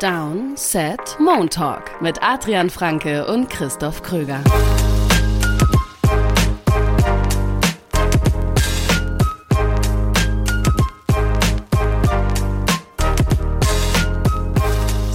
Down, Set, Moon Talk mit Adrian Franke und Christoph Kröger.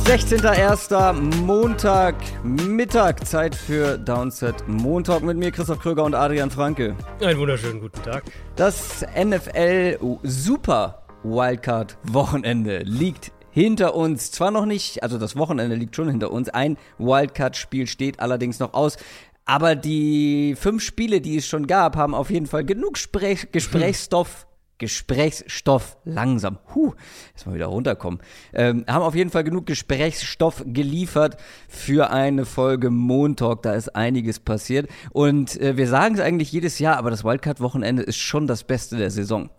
Sechzehnter Montag, Mittag, Zeit für Downset Montag mit mir, Christoph Kröger und Adrian Franke. Einen wunderschönen guten Tag. Das NFL Super Wildcard Wochenende liegt hinter uns. Zwar noch nicht, also das Wochenende liegt schon hinter uns. Ein Wildcard-Spiel steht allerdings noch aus. Aber die fünf Spiele, die es schon gab, haben auf jeden Fall genug Sprech Gesprächsstoff. Gesprächsstoff langsam, huh, jetzt mal wieder runterkommen, ähm, haben auf jeden Fall genug Gesprächsstoff geliefert für eine Folge Montag. Da ist einiges passiert. Und äh, wir sagen es eigentlich jedes Jahr, aber das Wildcard-Wochenende ist schon das Beste der Saison.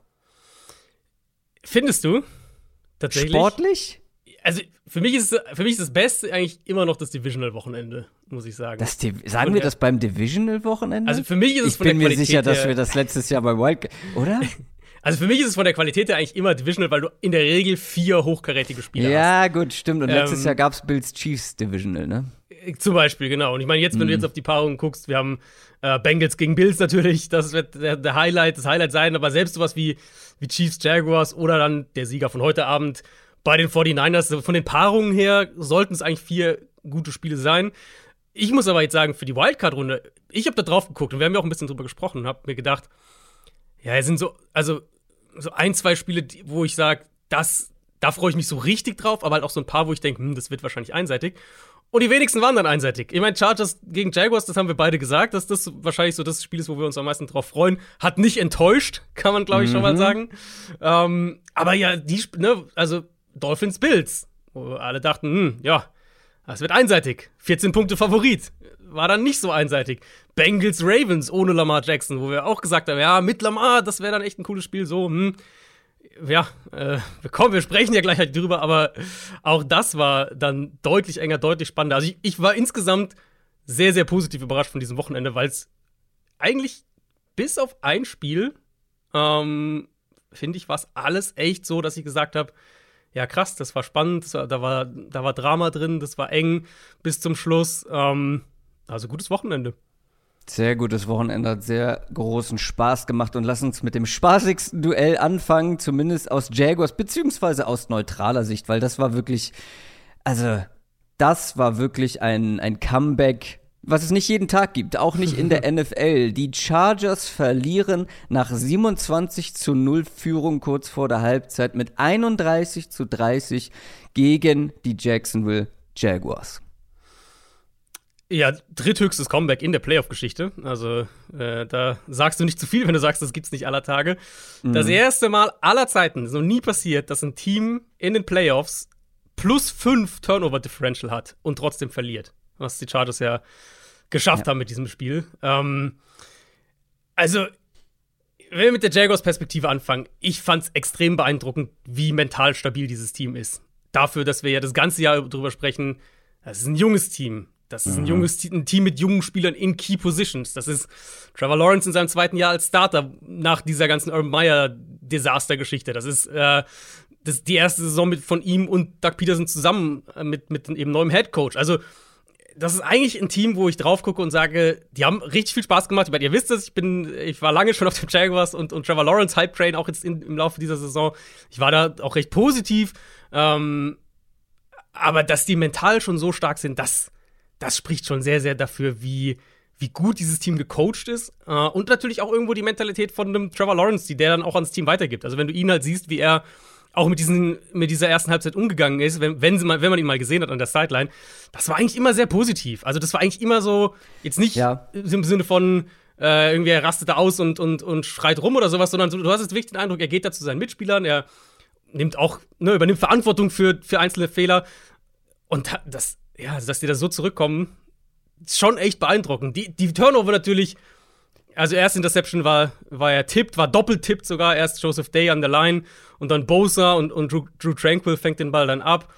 Findest du? Tatsächlich? Sportlich? Also für mich ist für mich ist das Beste eigentlich immer noch das Divisional Wochenende, muss ich sagen. Das sagen Und wir das beim Divisional Wochenende? Also für mich ist es ich von bin der Qualität mir sicher, dass wir das letztes Jahr bei Wild, oder? Also für mich ist es von der Qualität her eigentlich immer Divisional, weil du in der Regel vier hochkarätige Spieler ja, hast. Ja, gut, stimmt. Und ähm, letztes Jahr gab es Bills Chiefs Divisional, ne? Zum Beispiel, genau. Und ich meine, jetzt, wenn mhm. du jetzt auf die Paarung guckst, wir haben äh, Bengals gegen Bills natürlich, das wird der, der, Highlight, das Highlight sein, aber selbst sowas wie, wie Chiefs Jaguars oder dann der Sieger von heute Abend bei den 49ers. Von den Paarungen her sollten es eigentlich vier gute Spiele sein. Ich muss aber jetzt sagen, für die Wildcard-Runde, ich habe da drauf geguckt und wir haben ja auch ein bisschen drüber gesprochen und habe mir gedacht, ja, es sind so, also so ein, zwei Spiele, wo ich sage, das, da freue ich mich so richtig drauf, aber halt auch so ein paar, wo ich denke, hm, das wird wahrscheinlich einseitig. Und die wenigsten waren dann einseitig. Ich meine, Chargers gegen Jaguars, das haben wir beide gesagt, dass das wahrscheinlich so das Spiel ist, wo wir uns am meisten drauf freuen. Hat nicht enttäuscht, kann man, glaube ich, mhm. schon mal mhm. sagen. Ähm, aber ja, die, ne, also Dolphins Bills, wo alle dachten, hm, ja, das wird einseitig. 14 Punkte Favorit. War dann nicht so einseitig. Bengals Ravens ohne Lamar Jackson, wo wir auch gesagt haben, ja, mit Lamar, das wäre dann echt ein cooles Spiel. So, hm, ja, äh, komm, wir sprechen ja gleich halt drüber, aber auch das war dann deutlich enger, deutlich spannender. Also ich, ich war insgesamt sehr, sehr positiv überrascht von diesem Wochenende, weil es eigentlich bis auf ein Spiel, ähm, finde ich, war es alles echt so, dass ich gesagt habe, ja krass, das war spannend, da, war, da war Drama drin, das war eng bis zum Schluss. Ähm, also gutes Wochenende. Sehr gutes Wochenende, hat sehr großen Spaß gemacht und lass uns mit dem spaßigsten Duell anfangen, zumindest aus Jaguars, beziehungsweise aus neutraler Sicht, weil das war wirklich, also das war wirklich ein, ein Comeback was es nicht jeden Tag gibt, auch nicht in der NFL. Die Chargers verlieren nach 27 zu 0 Führung kurz vor der Halbzeit mit 31 zu 30 gegen die Jacksonville Jaguars. Ja, dritthöchstes Comeback in der Playoff-Geschichte. Also, äh, da sagst du nicht zu viel, wenn du sagst, das gibt's nicht aller Tage. Mhm. Das erste Mal aller Zeiten, ist noch nie passiert, dass ein Team in den Playoffs plus fünf Turnover-Differential hat und trotzdem verliert was die Chargers ja geschafft ja. haben mit diesem Spiel. Ähm, also, wenn wir mit der Jaguars-Perspektive anfangen, ich fand es extrem beeindruckend, wie mental stabil dieses Team ist. Dafür, dass wir ja das ganze Jahr drüber sprechen, das ist ein junges Team. Das ist ein mhm. junges ein Team mit jungen Spielern in Key Positions. Das ist Trevor Lawrence in seinem zweiten Jahr als Starter nach dieser ganzen Urban Meyer Desaster-Geschichte. Das ist äh, das ist die erste Saison mit von ihm und Doug Peterson zusammen äh, mit mit eben neuem Head Coach. Also das ist eigentlich ein Team, wo ich drauf gucke und sage, die haben richtig viel Spaß gemacht. Ich meine, ihr wisst es, ich bin, ich war lange schon auf dem Jaguars und, und Trevor Lawrence Hype Train auch jetzt in, im Laufe dieser Saison. Ich war da auch recht positiv. Ähm, aber dass die mental schon so stark sind, das, das spricht schon sehr, sehr dafür, wie, wie gut dieses Team gecoacht ist. Äh, und natürlich auch irgendwo die Mentalität von einem Trevor Lawrence, die der dann auch ans Team weitergibt. Also wenn du ihn halt siehst, wie er auch mit, diesen, mit dieser ersten Halbzeit umgegangen ist, wenn, wenn, mal, wenn man ihn mal gesehen hat an der Sideline, das war eigentlich immer sehr positiv. Also das war eigentlich immer so, jetzt nicht ja. im Sinne von, äh, irgendwie er rastet da aus und, und, und schreit rum oder sowas, sondern du hast jetzt wirklich den Eindruck, er geht da zu seinen Mitspielern, er nimmt auch, ne, übernimmt Verantwortung für, für einzelne Fehler. Und das, ja, dass die da so zurückkommen, ist schon echt beeindruckend. Die, die Turnover natürlich also erste Interception war, war er tippt, war doppelt tippt sogar. Erst Joseph Day an der Line und dann Bosa und, und Drew, Drew Tranquil fängt den Ball dann ab.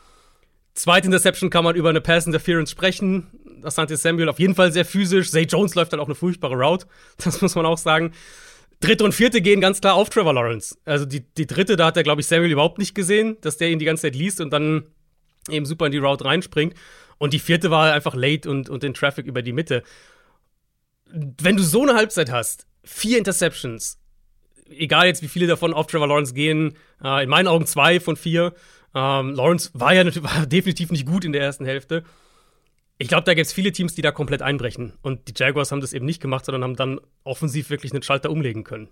Zweite Interception kann man über eine Pass Interference sprechen. Asante Samuel auf jeden Fall sehr physisch. Zay Jones läuft dann auch eine furchtbare Route. Das muss man auch sagen. Dritte und vierte gehen ganz klar auf Trevor Lawrence. Also die, die dritte, da hat er, glaube ich, Samuel überhaupt nicht gesehen, dass der ihn die ganze Zeit liest und dann eben super in die Route reinspringt. Und die vierte war einfach late und, und den Traffic über die Mitte. Wenn du so eine Halbzeit hast, vier Interceptions, egal jetzt wie viele davon auf Trevor Lawrence gehen, äh, in meinen Augen zwei von vier. Ähm, Lawrence war ja war definitiv nicht gut in der ersten Hälfte. Ich glaube, da gibt es viele Teams, die da komplett einbrechen. Und die Jaguars haben das eben nicht gemacht, sondern haben dann offensiv wirklich einen Schalter umlegen können.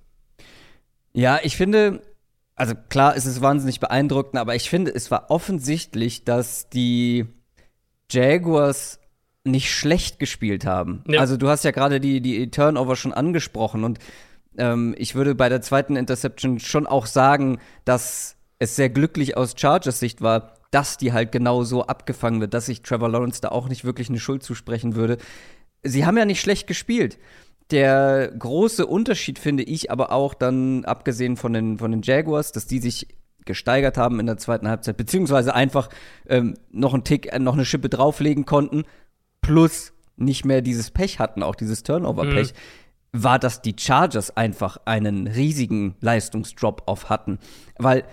Ja, ich finde, also klar, es ist wahnsinnig beeindruckend, aber ich finde, es war offensichtlich, dass die Jaguars nicht schlecht gespielt haben. Ja. Also du hast ja gerade die, die Turnover schon angesprochen und ähm, ich würde bei der zweiten Interception schon auch sagen, dass es sehr glücklich aus Chargers Sicht war, dass die halt genau so abgefangen wird, dass ich Trevor Lawrence da auch nicht wirklich eine Schuld zusprechen würde. Sie haben ja nicht schlecht gespielt. Der große Unterschied finde ich aber auch dann, abgesehen von den, von den Jaguars, dass die sich gesteigert haben in der zweiten Halbzeit, beziehungsweise einfach ähm, noch einen Tick, äh, noch eine Schippe drauflegen konnten, plus nicht mehr dieses Pech hatten, auch dieses Turnover-Pech, mhm. war, dass die Chargers einfach einen riesigen Leistungsdrop-off hatten. Weil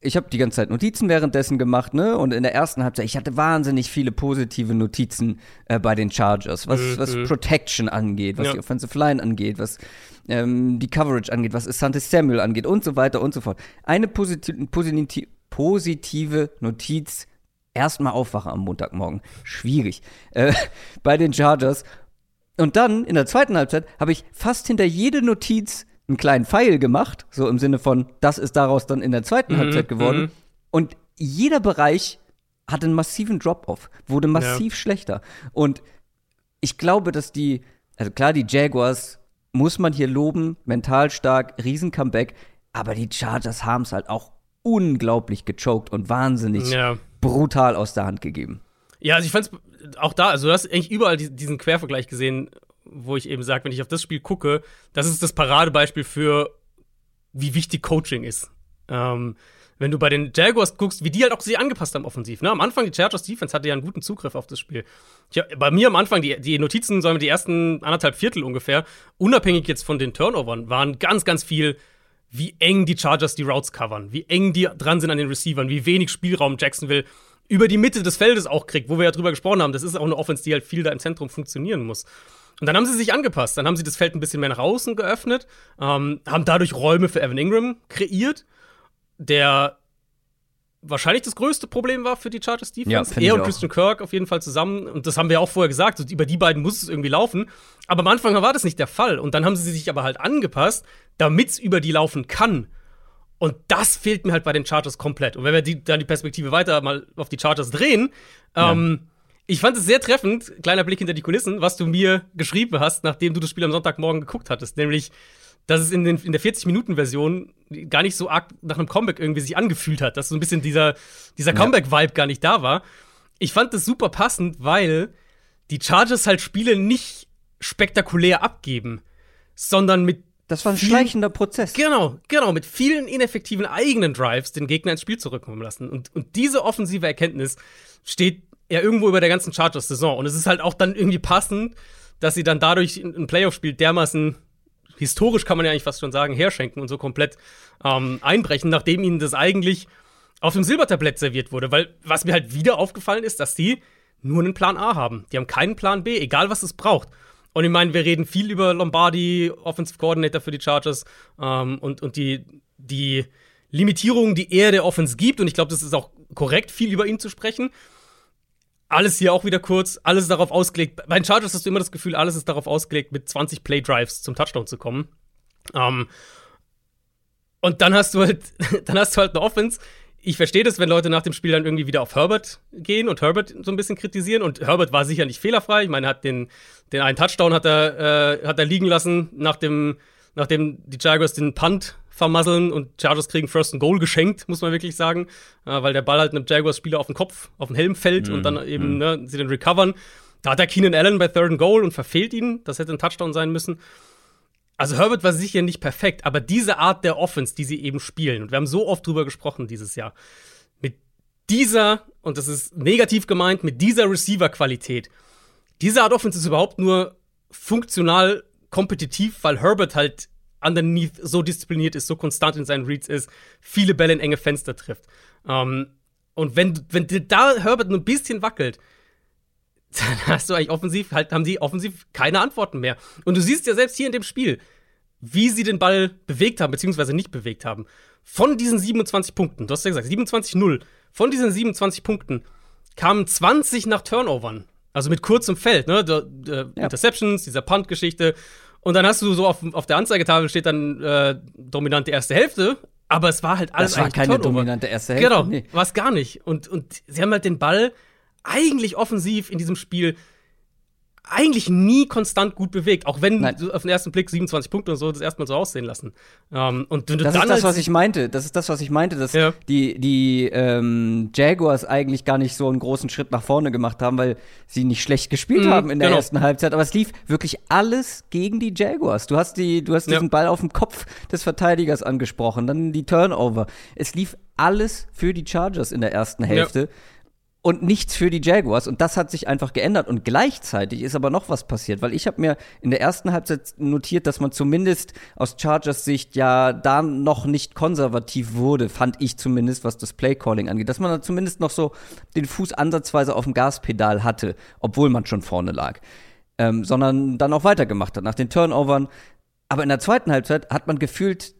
ich habe die ganze Zeit Notizen währenddessen gemacht, ne? Und in der ersten Halbzeit, ich hatte wahnsinnig viele positive Notizen äh, bei den Chargers, was, mhm. was Protection angeht, was ja. die Offensive Line angeht, was ähm, die Coverage angeht, was Asante Samuel angeht und so weiter und so fort. Eine positiv, positiv, positive Notiz, erstmal aufwachen am Montagmorgen. Schwierig. Äh, bei den Chargers. Und dann in der zweiten Halbzeit habe ich fast hinter jede Notiz einen kleinen Pfeil gemacht, so im Sinne von, das ist daraus dann in der zweiten mhm, Halbzeit geworden. Mhm. Und jeder Bereich hatte einen massiven Drop-off, wurde massiv ja. schlechter. Und ich glaube, dass die, also klar, die Jaguars muss man hier loben, mental stark, riesen Comeback, aber die Chargers haben es halt auch unglaublich gechoked und wahnsinnig ja. brutal aus der Hand gegeben. Ja, also ich fand's auch da, also du hast eigentlich überall diesen Quervergleich gesehen, wo ich eben sage, wenn ich auf das Spiel gucke, das ist das Paradebeispiel für, wie wichtig Coaching ist. Ähm, wenn du bei den Jaguars guckst, wie die halt auch sich angepasst haben offensiv. Ne? Am Anfang, die Chargers Defense hatte ja einen guten Zugriff auf das Spiel. Ich, bei mir am Anfang, die, die Notizen, sagen wir, die ersten anderthalb Viertel ungefähr, unabhängig jetzt von den Turnovern, waren ganz, ganz viel, wie eng die Chargers die Routes covern, wie eng die dran sind an den Receivern, wie wenig Spielraum Jacksonville über die Mitte des Feldes auch kriegt, wo wir ja drüber gesprochen haben. Das ist auch eine Offense, die halt viel da im Zentrum funktionieren muss. Und dann haben sie sich angepasst. Dann haben sie das Feld ein bisschen mehr nach außen geöffnet, ähm, haben dadurch Räume für Evan Ingram kreiert, der wahrscheinlich das größte Problem war für die Chargers Defense. Ja, er und Christian Kirk auf jeden Fall zusammen. Und das haben wir auch vorher gesagt. So, über die beiden muss es irgendwie laufen. Aber am Anfang war das nicht der Fall. Und dann haben sie sich aber halt angepasst, damit es über die laufen kann. Und das fehlt mir halt bei den Chargers komplett. Und wenn wir die, dann die Perspektive weiter mal auf die Chargers drehen, ja. ähm, ich fand es sehr treffend, kleiner Blick hinter die Kulissen, was du mir geschrieben hast, nachdem du das Spiel am Sonntagmorgen geguckt hattest. Nämlich, dass es in, den, in der 40-Minuten-Version gar nicht so arg nach einem Comeback irgendwie sich angefühlt hat, dass so ein bisschen dieser, dieser Comeback-Vibe gar nicht da war. Ich fand das super passend, weil die Chargers halt Spiele nicht spektakulär abgeben, sondern mit das war ein schleichender Prozess. Genau, genau, mit vielen ineffektiven eigenen Drives den Gegner ins Spiel zurückkommen lassen. Und, und diese offensive Erkenntnis steht ja irgendwo über der ganzen Chargers-Saison. Und es ist halt auch dann irgendwie passend, dass sie dann dadurch ein Playoff-Spiel dermaßen historisch kann man ja eigentlich fast schon sagen, herschenken und so komplett ähm, einbrechen, nachdem ihnen das eigentlich auf dem Silbertablett serviert wurde. Weil was mir halt wieder aufgefallen ist, dass die nur einen Plan A haben. Die haben keinen Plan B, egal was es braucht. Und ich meine, wir reden viel über Lombardi, Offensive Coordinator für die Chargers ähm, und, und die, die Limitierungen, die er der Offense gibt. Und ich glaube, das ist auch korrekt, viel über ihn zu sprechen alles hier auch wieder kurz, alles darauf ausgelegt. Bei den Chargers hast du immer das Gefühl, alles ist darauf ausgelegt, mit 20 Play Drives zum Touchdown zu kommen. Ähm, und dann hast du halt, dann hast du halt eine Offense. Ich verstehe das, wenn Leute nach dem Spiel dann irgendwie wieder auf Herbert gehen und Herbert so ein bisschen kritisieren. Und Herbert war sicher nicht fehlerfrei. Ich meine, hat den, den einen Touchdown hat er, äh, hat er liegen lassen, nach dem, nachdem die Jaguars den Punt vermasseln und Chargers kriegen First and Goal geschenkt, muss man wirklich sagen, äh, weil der Ball halt einem Jaguars-Spieler auf den Kopf, auf den Helm fällt mm, und dann mhm, eben mm. ne, sie den recovern. Da hat er Keenan Allen bei Third and Goal und verfehlt ihn. Das hätte ein Touchdown sein müssen. Also Herbert war sicher nicht perfekt, aber diese Art der Offense, die sie eben spielen, und wir haben so oft drüber gesprochen dieses Jahr, mit dieser, und das ist negativ gemeint, mit dieser Receiver-Qualität, diese Art Offense ist überhaupt nur funktional kompetitiv, weil Herbert halt underneath so diszipliniert ist, so konstant in seinen Reads ist, viele Bälle in enge Fenster trifft. Ähm, Und wenn, wenn da Herbert nur ein bisschen wackelt, dann hast du eigentlich offensiv, halt, haben die offensiv keine Antworten mehr. Und du siehst ja selbst hier in dem Spiel, wie sie den Ball bewegt haben, beziehungsweise nicht bewegt haben. Von diesen 27 Punkten, du hast ja gesagt, 27-0, von diesen 27 Punkten kamen 20 nach Turnovern. Also mit kurzem Feld, ne? Der, der ja. Interceptions, dieser Punt-Geschichte. Und dann hast du so auf, auf der Anzeigetafel steht dann äh, dominante erste Hälfte, aber es war halt alles das war keine Turnover. dominante erste Hälfte. Genau, nee. war es gar nicht. Und, und sie haben halt den Ball eigentlich offensiv in diesem Spiel eigentlich nie konstant gut bewegt, auch wenn Nein. auf den ersten Blick 27 Punkte und so das erstmal so aussehen lassen. Ähm, und das ist das, was ich meinte. Das ist das, was ich meinte, dass ja. die, die ähm, Jaguars eigentlich gar nicht so einen großen Schritt nach vorne gemacht haben, weil sie nicht schlecht gespielt mhm, haben in der genau. ersten Halbzeit. Aber es lief wirklich alles gegen die Jaguars. Du hast die, du hast diesen ja. Ball auf dem Kopf des Verteidigers angesprochen, dann die Turnover. Es lief alles für die Chargers in der ersten Hälfte. Ja und nichts für die Jaguars. Und das hat sich einfach geändert. Und gleichzeitig ist aber noch was passiert, weil ich habe mir in der ersten Halbzeit notiert, dass man zumindest aus Chargers Sicht ja da noch nicht konservativ wurde, fand ich zumindest, was das Playcalling angeht. Dass man da zumindest noch so den Fuß ansatzweise auf dem Gaspedal hatte, obwohl man schon vorne lag. Ähm, sondern dann auch weitergemacht hat nach den Turnovern. Aber in der zweiten Halbzeit hat man gefühlt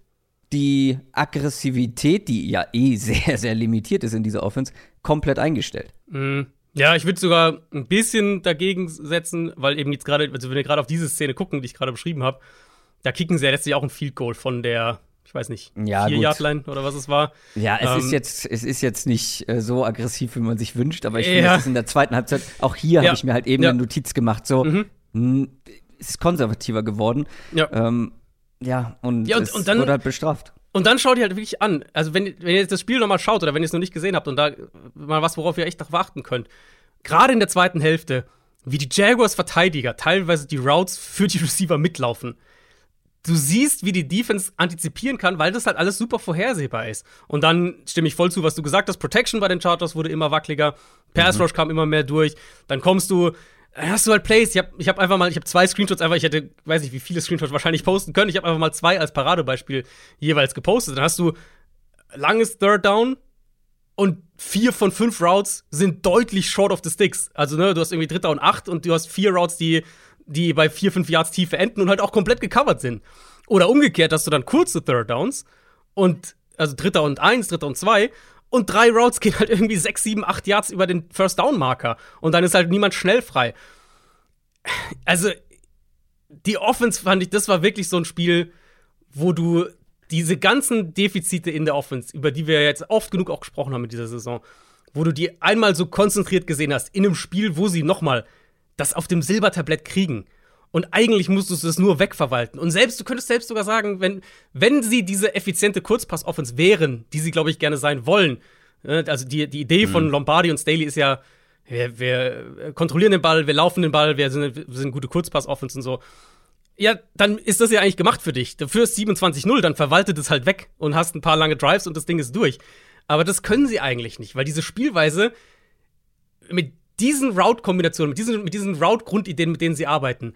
die Aggressivität, die ja eh sehr, sehr limitiert ist in dieser Offense, komplett eingestellt. Mhm. Ja, ich würde sogar ein bisschen dagegen setzen, weil eben jetzt gerade, also wenn wir gerade auf diese Szene gucken, die ich gerade beschrieben habe, da kicken sie ja letztlich auch ein Field Goal von der, ich weiß nicht, ja, vier Yard Line oder was es war. Ja, es ähm, ist jetzt, es ist jetzt nicht äh, so aggressiv, wie man sich wünscht, aber ich finde, es ist in der zweiten Halbzeit, auch hier ja. habe ich mir halt eben ja. eine Notiz gemacht, so, mhm. es ist konservativer geworden. Ja. Ähm, ja, und, ja, und, und dann, wurde halt bestraft. Und dann schaut ihr halt wirklich an. Also, wenn, wenn ihr das Spiel nochmal schaut oder wenn ihr es noch nicht gesehen habt und da mal was, worauf ihr echt noch warten könnt. Gerade in der zweiten Hälfte, wie die Jaguars-Verteidiger teilweise die Routes für die Receiver mitlaufen. Du siehst, wie die Defense antizipieren kann, weil das halt alles super vorhersehbar ist. Und dann stimme ich voll zu, was du gesagt hast. Protection bei den Chargers wurde immer wackeliger. Pass mhm. Rush mhm. kam immer mehr durch. Dann kommst du hast du halt Plays. Ich habe ich hab einfach mal, ich habe zwei Screenshots einfach, ich hätte, weiß nicht, wie viele Screenshots wahrscheinlich posten können. Ich habe einfach mal zwei als Paradebeispiel jeweils gepostet. Dann hast du langes Third Down und vier von fünf Routes sind deutlich short of the sticks. Also, ne, du hast irgendwie Dritter und acht und du hast vier Routes, die, die bei vier, fünf Yards Tiefe enden und halt auch komplett gecovert sind. Oder umgekehrt hast du dann kurze Third Downs und, also Dritter und eins, Dritter und zwei und drei Routes gehen halt irgendwie sechs, sieben, acht Yards über den First Down Marker und dann ist halt niemand schnell frei. Also die Offense fand ich, das war wirklich so ein Spiel, wo du diese ganzen Defizite in der Offense, über die wir jetzt oft genug auch gesprochen haben in dieser Saison, wo du die einmal so konzentriert gesehen hast in einem Spiel, wo sie noch mal das auf dem Silbertablett kriegen. Und eigentlich musstest du es nur wegverwalten. Und selbst, du könntest selbst sogar sagen, wenn, wenn sie diese effiziente Kurzpass-Offense wären, die sie, glaube ich, gerne sein wollen, äh, also die, die Idee mhm. von Lombardi und Staley ist ja, wir, wir, kontrollieren den Ball, wir laufen den Ball, wir sind, wir sind gute Kurzpass-Offense und so. Ja, dann ist das ja eigentlich gemacht für dich. Du führst 27-0, dann verwaltet es halt weg und hast ein paar lange Drives und das Ding ist durch. Aber das können sie eigentlich nicht, weil diese Spielweise mit diesen Route-Kombinationen, mit diesen, mit diesen Route-Grundideen, mit denen sie arbeiten,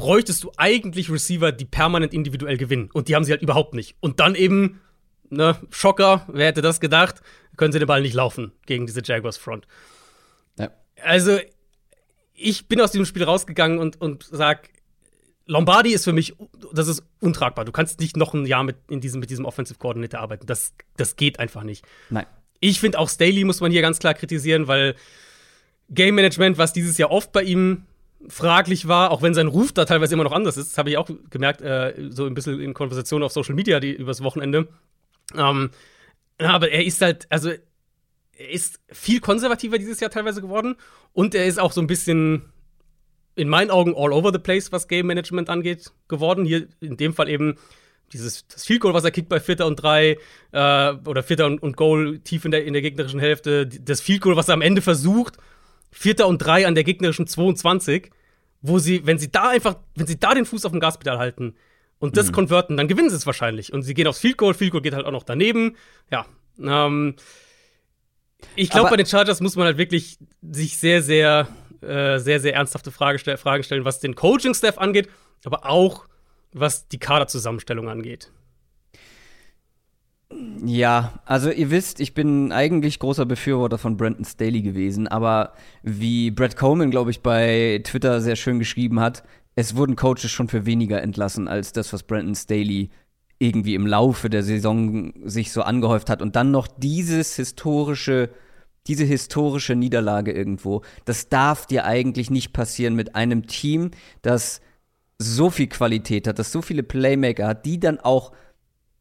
bräuchtest du eigentlich Receiver, die permanent individuell gewinnen. Und die haben sie halt überhaupt nicht. Und dann eben, ne, Schocker, wer hätte das gedacht, können sie den Ball nicht laufen gegen diese Jaguars Front. Ja. Also, ich bin aus diesem Spiel rausgegangen und, und sag, Lombardi ist für mich, das ist untragbar. Du kannst nicht noch ein Jahr mit, in diesem, mit diesem Offensive Coordinator arbeiten. Das, das geht einfach nicht. Nein. Ich finde auch Staley muss man hier ganz klar kritisieren, weil Game Management, was dieses Jahr oft bei ihm fraglich war, auch wenn sein Ruf da teilweise immer noch anders ist. Das habe ich auch gemerkt, äh, so ein bisschen in Konversationen auf Social Media die, übers Wochenende. Ähm, aber er ist halt, also er ist viel konservativer dieses Jahr teilweise geworden und er ist auch so ein bisschen in meinen Augen all over the place, was Game Management angeht, geworden. Hier in dem Fall eben dieses das Field Goal, was er kickt bei Vierter und Drei äh, oder Vierter und, und Goal tief in der, in der gegnerischen Hälfte, das Field Goal, was er am Ende versucht, Vierter und drei an der gegnerischen 22, wo sie, wenn sie da einfach, wenn sie da den Fuß auf dem Gaspedal halten und das mhm. konverten, dann gewinnen sie es wahrscheinlich. Und sie gehen aufs Field Goal, Field Goal geht halt auch noch daneben. Ja. Ähm, ich glaube, bei den Chargers muss man halt wirklich sich sehr, sehr, äh, sehr, sehr ernsthafte Frage stell Fragen stellen, was den Coaching-Staff angeht, aber auch was die Kaderzusammenstellung angeht. Ja, also ihr wisst, ich bin eigentlich großer Befürworter von Brandon Staley gewesen, aber wie Brett Coleman, glaube ich, bei Twitter sehr schön geschrieben hat, es wurden Coaches schon für weniger entlassen als das, was Brandon Staley irgendwie im Laufe der Saison sich so angehäuft hat. Und dann noch dieses historische diese historische Niederlage irgendwo, das darf dir eigentlich nicht passieren mit einem Team, das so viel Qualität hat, das so viele Playmaker hat, die dann auch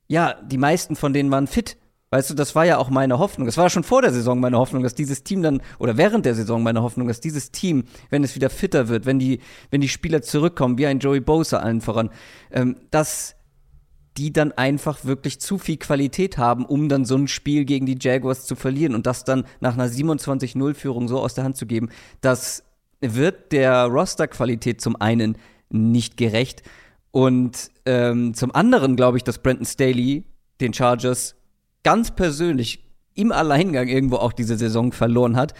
ja, die meisten von denen waren fit. Weißt du, das war ja auch meine Hoffnung. Das war schon vor der Saison meine Hoffnung, dass dieses Team dann, oder während der Saison meine Hoffnung, dass dieses Team, wenn es wieder fitter wird, wenn die, wenn die Spieler zurückkommen, wie ein Joey Bosa allen voran, ähm, dass die dann einfach wirklich zu viel Qualität haben, um dann so ein Spiel gegen die Jaguars zu verlieren und das dann nach einer 27-0-Führung so aus der Hand zu geben, das wird der Rosterqualität zum einen nicht gerecht und ähm, zum anderen glaube ich, dass Brandon Staley den Chargers ganz persönlich im Alleingang irgendwo auch diese Saison verloren hat.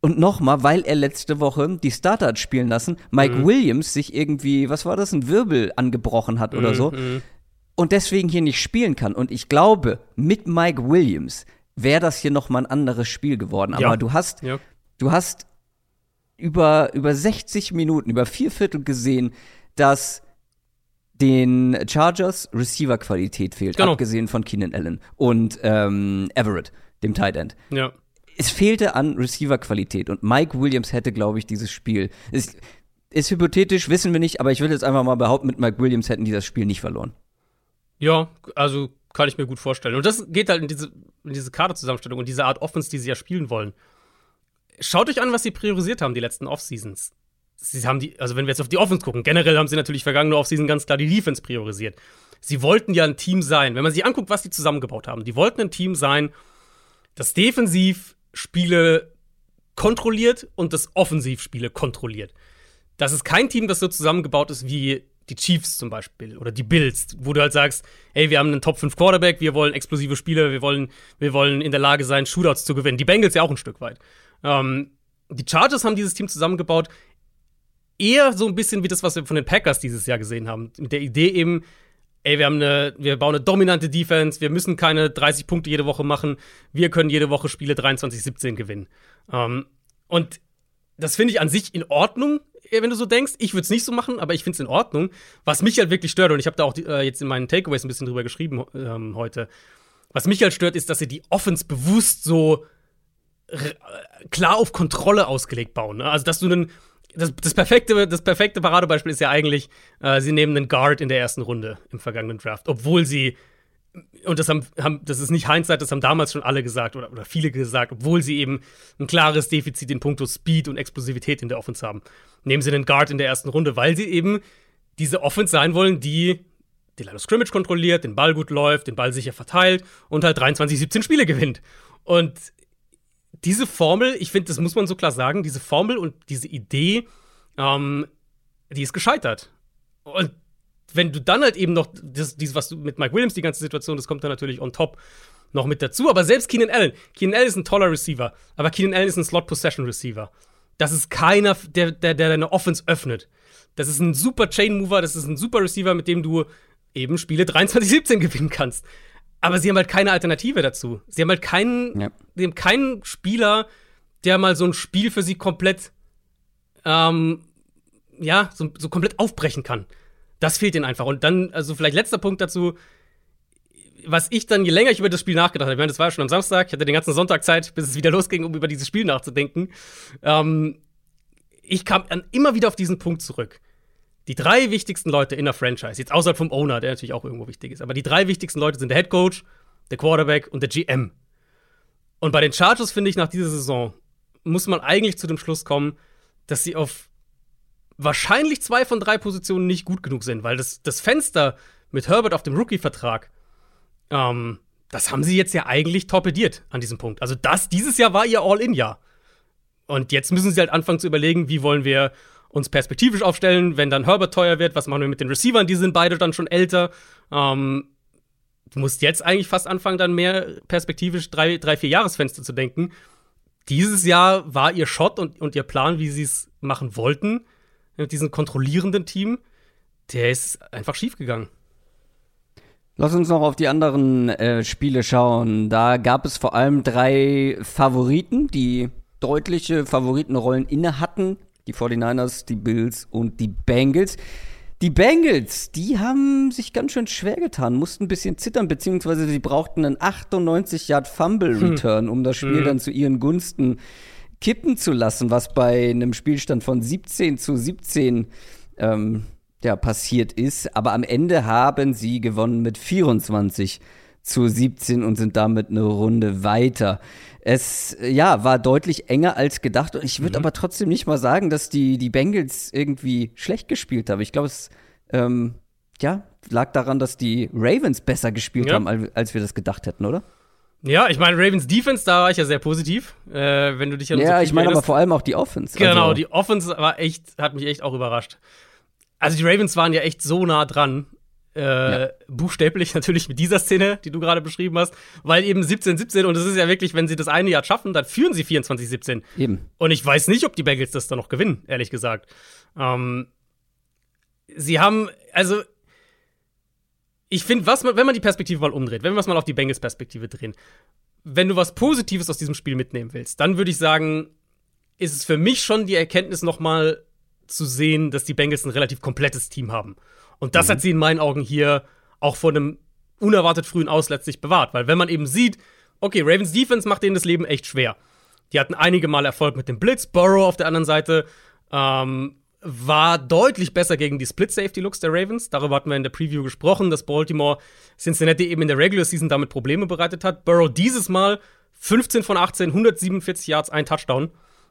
Und nochmal, weil er letzte Woche die Starter hat spielen lassen, Mike mhm. Williams sich irgendwie, was war das, ein Wirbel angebrochen hat oder mhm. so. Mhm. Und deswegen hier nicht spielen kann. Und ich glaube, mit Mike Williams wäre das hier nochmal ein anderes Spiel geworden. Aber ja. du hast, ja. du hast über, über 60 Minuten, über vier Viertel gesehen, dass den Chargers Receiver-Qualität fehlt, genau. abgesehen von Keenan Allen und ähm, Everett, dem Tight End. Ja. Es fehlte an Receiver-Qualität und Mike Williams hätte, glaube ich, dieses Spiel. Ist, ist hypothetisch, wissen wir nicht, aber ich will jetzt einfach mal behaupten, mit Mike Williams hätten die das Spiel nicht verloren. Ja, also kann ich mir gut vorstellen. Und das geht halt in diese, in diese Kaderzusammenstellung und diese Art Offense, die sie ja spielen wollen. Schaut euch an, was sie priorisiert haben die letzten Off-Seasons sie haben die, also wenn wir jetzt auf die Offense gucken, generell haben sie natürlich vergangene Offseason ganz klar die Defense priorisiert. Sie wollten ja ein Team sein, wenn man sich anguckt, was sie zusammengebaut haben. Die wollten ein Team sein, das defensiv Spiele kontrolliert und das offensiv Spiele kontrolliert. Das ist kein Team, das so zusammengebaut ist wie die Chiefs zum Beispiel oder die Bills, wo du halt sagst, hey, wir haben einen Top 5 Quarterback, wir wollen explosive Spiele, wir wollen, wir wollen in der Lage sein, Shootouts zu gewinnen. Die Bengals ja auch ein Stück weit. Ähm, die Chargers haben dieses Team zusammengebaut, eher so ein bisschen wie das, was wir von den Packers dieses Jahr gesehen haben. Mit der Idee eben, ey, wir haben eine, wir bauen eine dominante Defense, wir müssen keine 30 Punkte jede Woche machen, wir können jede Woche Spiele 23-17 gewinnen. Ähm, und das finde ich an sich in Ordnung, wenn du so denkst. Ich würde es nicht so machen, aber ich finde es in Ordnung. Was mich halt wirklich stört, und ich habe da auch äh, jetzt in meinen Takeaways ein bisschen drüber geschrieben ähm, heute, was mich halt stört, ist, dass sie die Offense bewusst so klar auf Kontrolle ausgelegt bauen. Ne? Also, dass du einen das, das, perfekte, das perfekte Paradebeispiel ist ja eigentlich, äh, sie nehmen einen Guard in der ersten Runde im vergangenen Draft, obwohl sie, und das haben, haben das ist nicht Hindsight, das haben damals schon alle gesagt oder, oder viele gesagt, obwohl sie eben ein klares Defizit in puncto Speed und Explosivität in der Offense haben. Nehmen sie einen Guard in der ersten Runde, weil sie eben diese Offense sein wollen, die die Line of Scrimmage kontrolliert, den Ball gut läuft, den Ball sicher verteilt und halt 23, 17 Spiele gewinnt. Und diese Formel, ich finde, das muss man so klar sagen, diese Formel und diese Idee, ähm, die ist gescheitert. Und wenn du dann halt eben noch das, dieses, was du mit Mike Williams, die ganze Situation, das kommt dann natürlich on top noch mit dazu. Aber selbst Keenan Allen, Keenan Allen ist ein toller Receiver, aber Keenan Allen ist ein Slot-Possession-Receiver. Das ist keiner, der, der, der deine Offense öffnet. Das ist ein super Chain-Mover, das ist ein super Receiver, mit dem du eben Spiele 23-17 gewinnen kannst. Aber sie haben halt keine Alternative dazu. Sie haben halt keinen, ja. sie haben keinen Spieler, der mal so ein Spiel für sie komplett, ähm, ja, so, so komplett aufbrechen kann. Das fehlt ihnen einfach. Und dann, also vielleicht letzter Punkt dazu, was ich dann, je länger ich über das Spiel nachgedacht habe, ich meine, das war ja schon am Samstag, ich hatte den ganzen Sonntag Zeit, bis es wieder losging, um über dieses Spiel nachzudenken. Ähm, ich kam dann immer wieder auf diesen Punkt zurück die drei wichtigsten Leute in der Franchise, jetzt außerhalb vom Owner, der natürlich auch irgendwo wichtig ist, aber die drei wichtigsten Leute sind der Head Coach, der Quarterback und der GM. Und bei den Chargers finde ich nach dieser Saison muss man eigentlich zu dem Schluss kommen, dass sie auf wahrscheinlich zwei von drei Positionen nicht gut genug sind, weil das, das Fenster mit Herbert auf dem Rookie-Vertrag, ähm, das haben sie jetzt ja eigentlich torpediert an diesem Punkt. Also das, dieses Jahr war ihr All-In-Jahr. Und jetzt müssen sie halt anfangen zu überlegen, wie wollen wir uns perspektivisch aufstellen, wenn dann Herbert teuer wird, was machen wir mit den Receivern, die sind beide dann schon älter. Ähm, du musst jetzt eigentlich fast anfangen, dann mehr perspektivisch drei, drei vier Jahresfenster zu denken. Dieses Jahr war ihr Shot und, und ihr Plan, wie sie es machen wollten, mit diesem kontrollierenden Team, der ist einfach schiefgegangen. Lass uns noch auf die anderen äh, Spiele schauen. Da gab es vor allem drei Favoriten, die deutliche Favoritenrollen inne hatten. Die 49ers, die Bills und die Bengals. Die Bengals, die haben sich ganz schön schwer getan, mussten ein bisschen zittern, beziehungsweise sie brauchten einen 98 Yard Fumble Return, hm. um das Spiel hm. dann zu ihren Gunsten kippen zu lassen, was bei einem Spielstand von 17 zu 17 ähm, ja, passiert ist. Aber am Ende haben sie gewonnen mit 24 zu 17 und sind damit eine Runde weiter. Es ja, war deutlich enger als gedacht. Und ich würde mhm. aber trotzdem nicht mal sagen, dass die, die Bengals irgendwie schlecht gespielt haben. Ich glaube, es ähm, ja, lag daran, dass die Ravens besser gespielt ja. haben, als wir das gedacht hätten, oder? Ja, ich meine, Ravens Defense, da war ich ja sehr positiv, äh, wenn du dich an Ja, ich meine aber vor allem auch die Offense. Genau, also. die Offense war echt, hat mich echt auch überrascht. Also die Ravens waren ja echt so nah dran. Äh, ja. Buchstäblich natürlich mit dieser Szene, die du gerade beschrieben hast, weil eben 17-17 und es ist ja wirklich, wenn sie das eine Jahr schaffen, dann führen sie 24-17. Eben. Und ich weiß nicht, ob die Bengals das dann noch gewinnen, ehrlich gesagt. Ähm, sie haben, also ich finde, was man, wenn man die Perspektive mal umdreht, wenn wir es mal auf die Bengals Perspektive drehen, wenn du was Positives aus diesem Spiel mitnehmen willst, dann würde ich sagen, ist es für mich schon die Erkenntnis nochmal zu sehen, dass die Bengals ein relativ komplettes Team haben. Und das mhm. hat sie in meinen Augen hier auch vor einem unerwartet frühen Aus letztlich bewahrt. Weil wenn man eben sieht, okay, Ravens Defense macht denen das Leben echt schwer. Die hatten einige Mal Erfolg mit dem Blitz, Burrow auf der anderen Seite ähm, war deutlich besser gegen die Split-Safety-Looks der Ravens. Darüber hatten wir in der Preview gesprochen, dass Baltimore Cincinnati eben in der Regular Season damit Probleme bereitet hat. Burrow dieses Mal 15 von 18, 147 Yards, ein Touchdown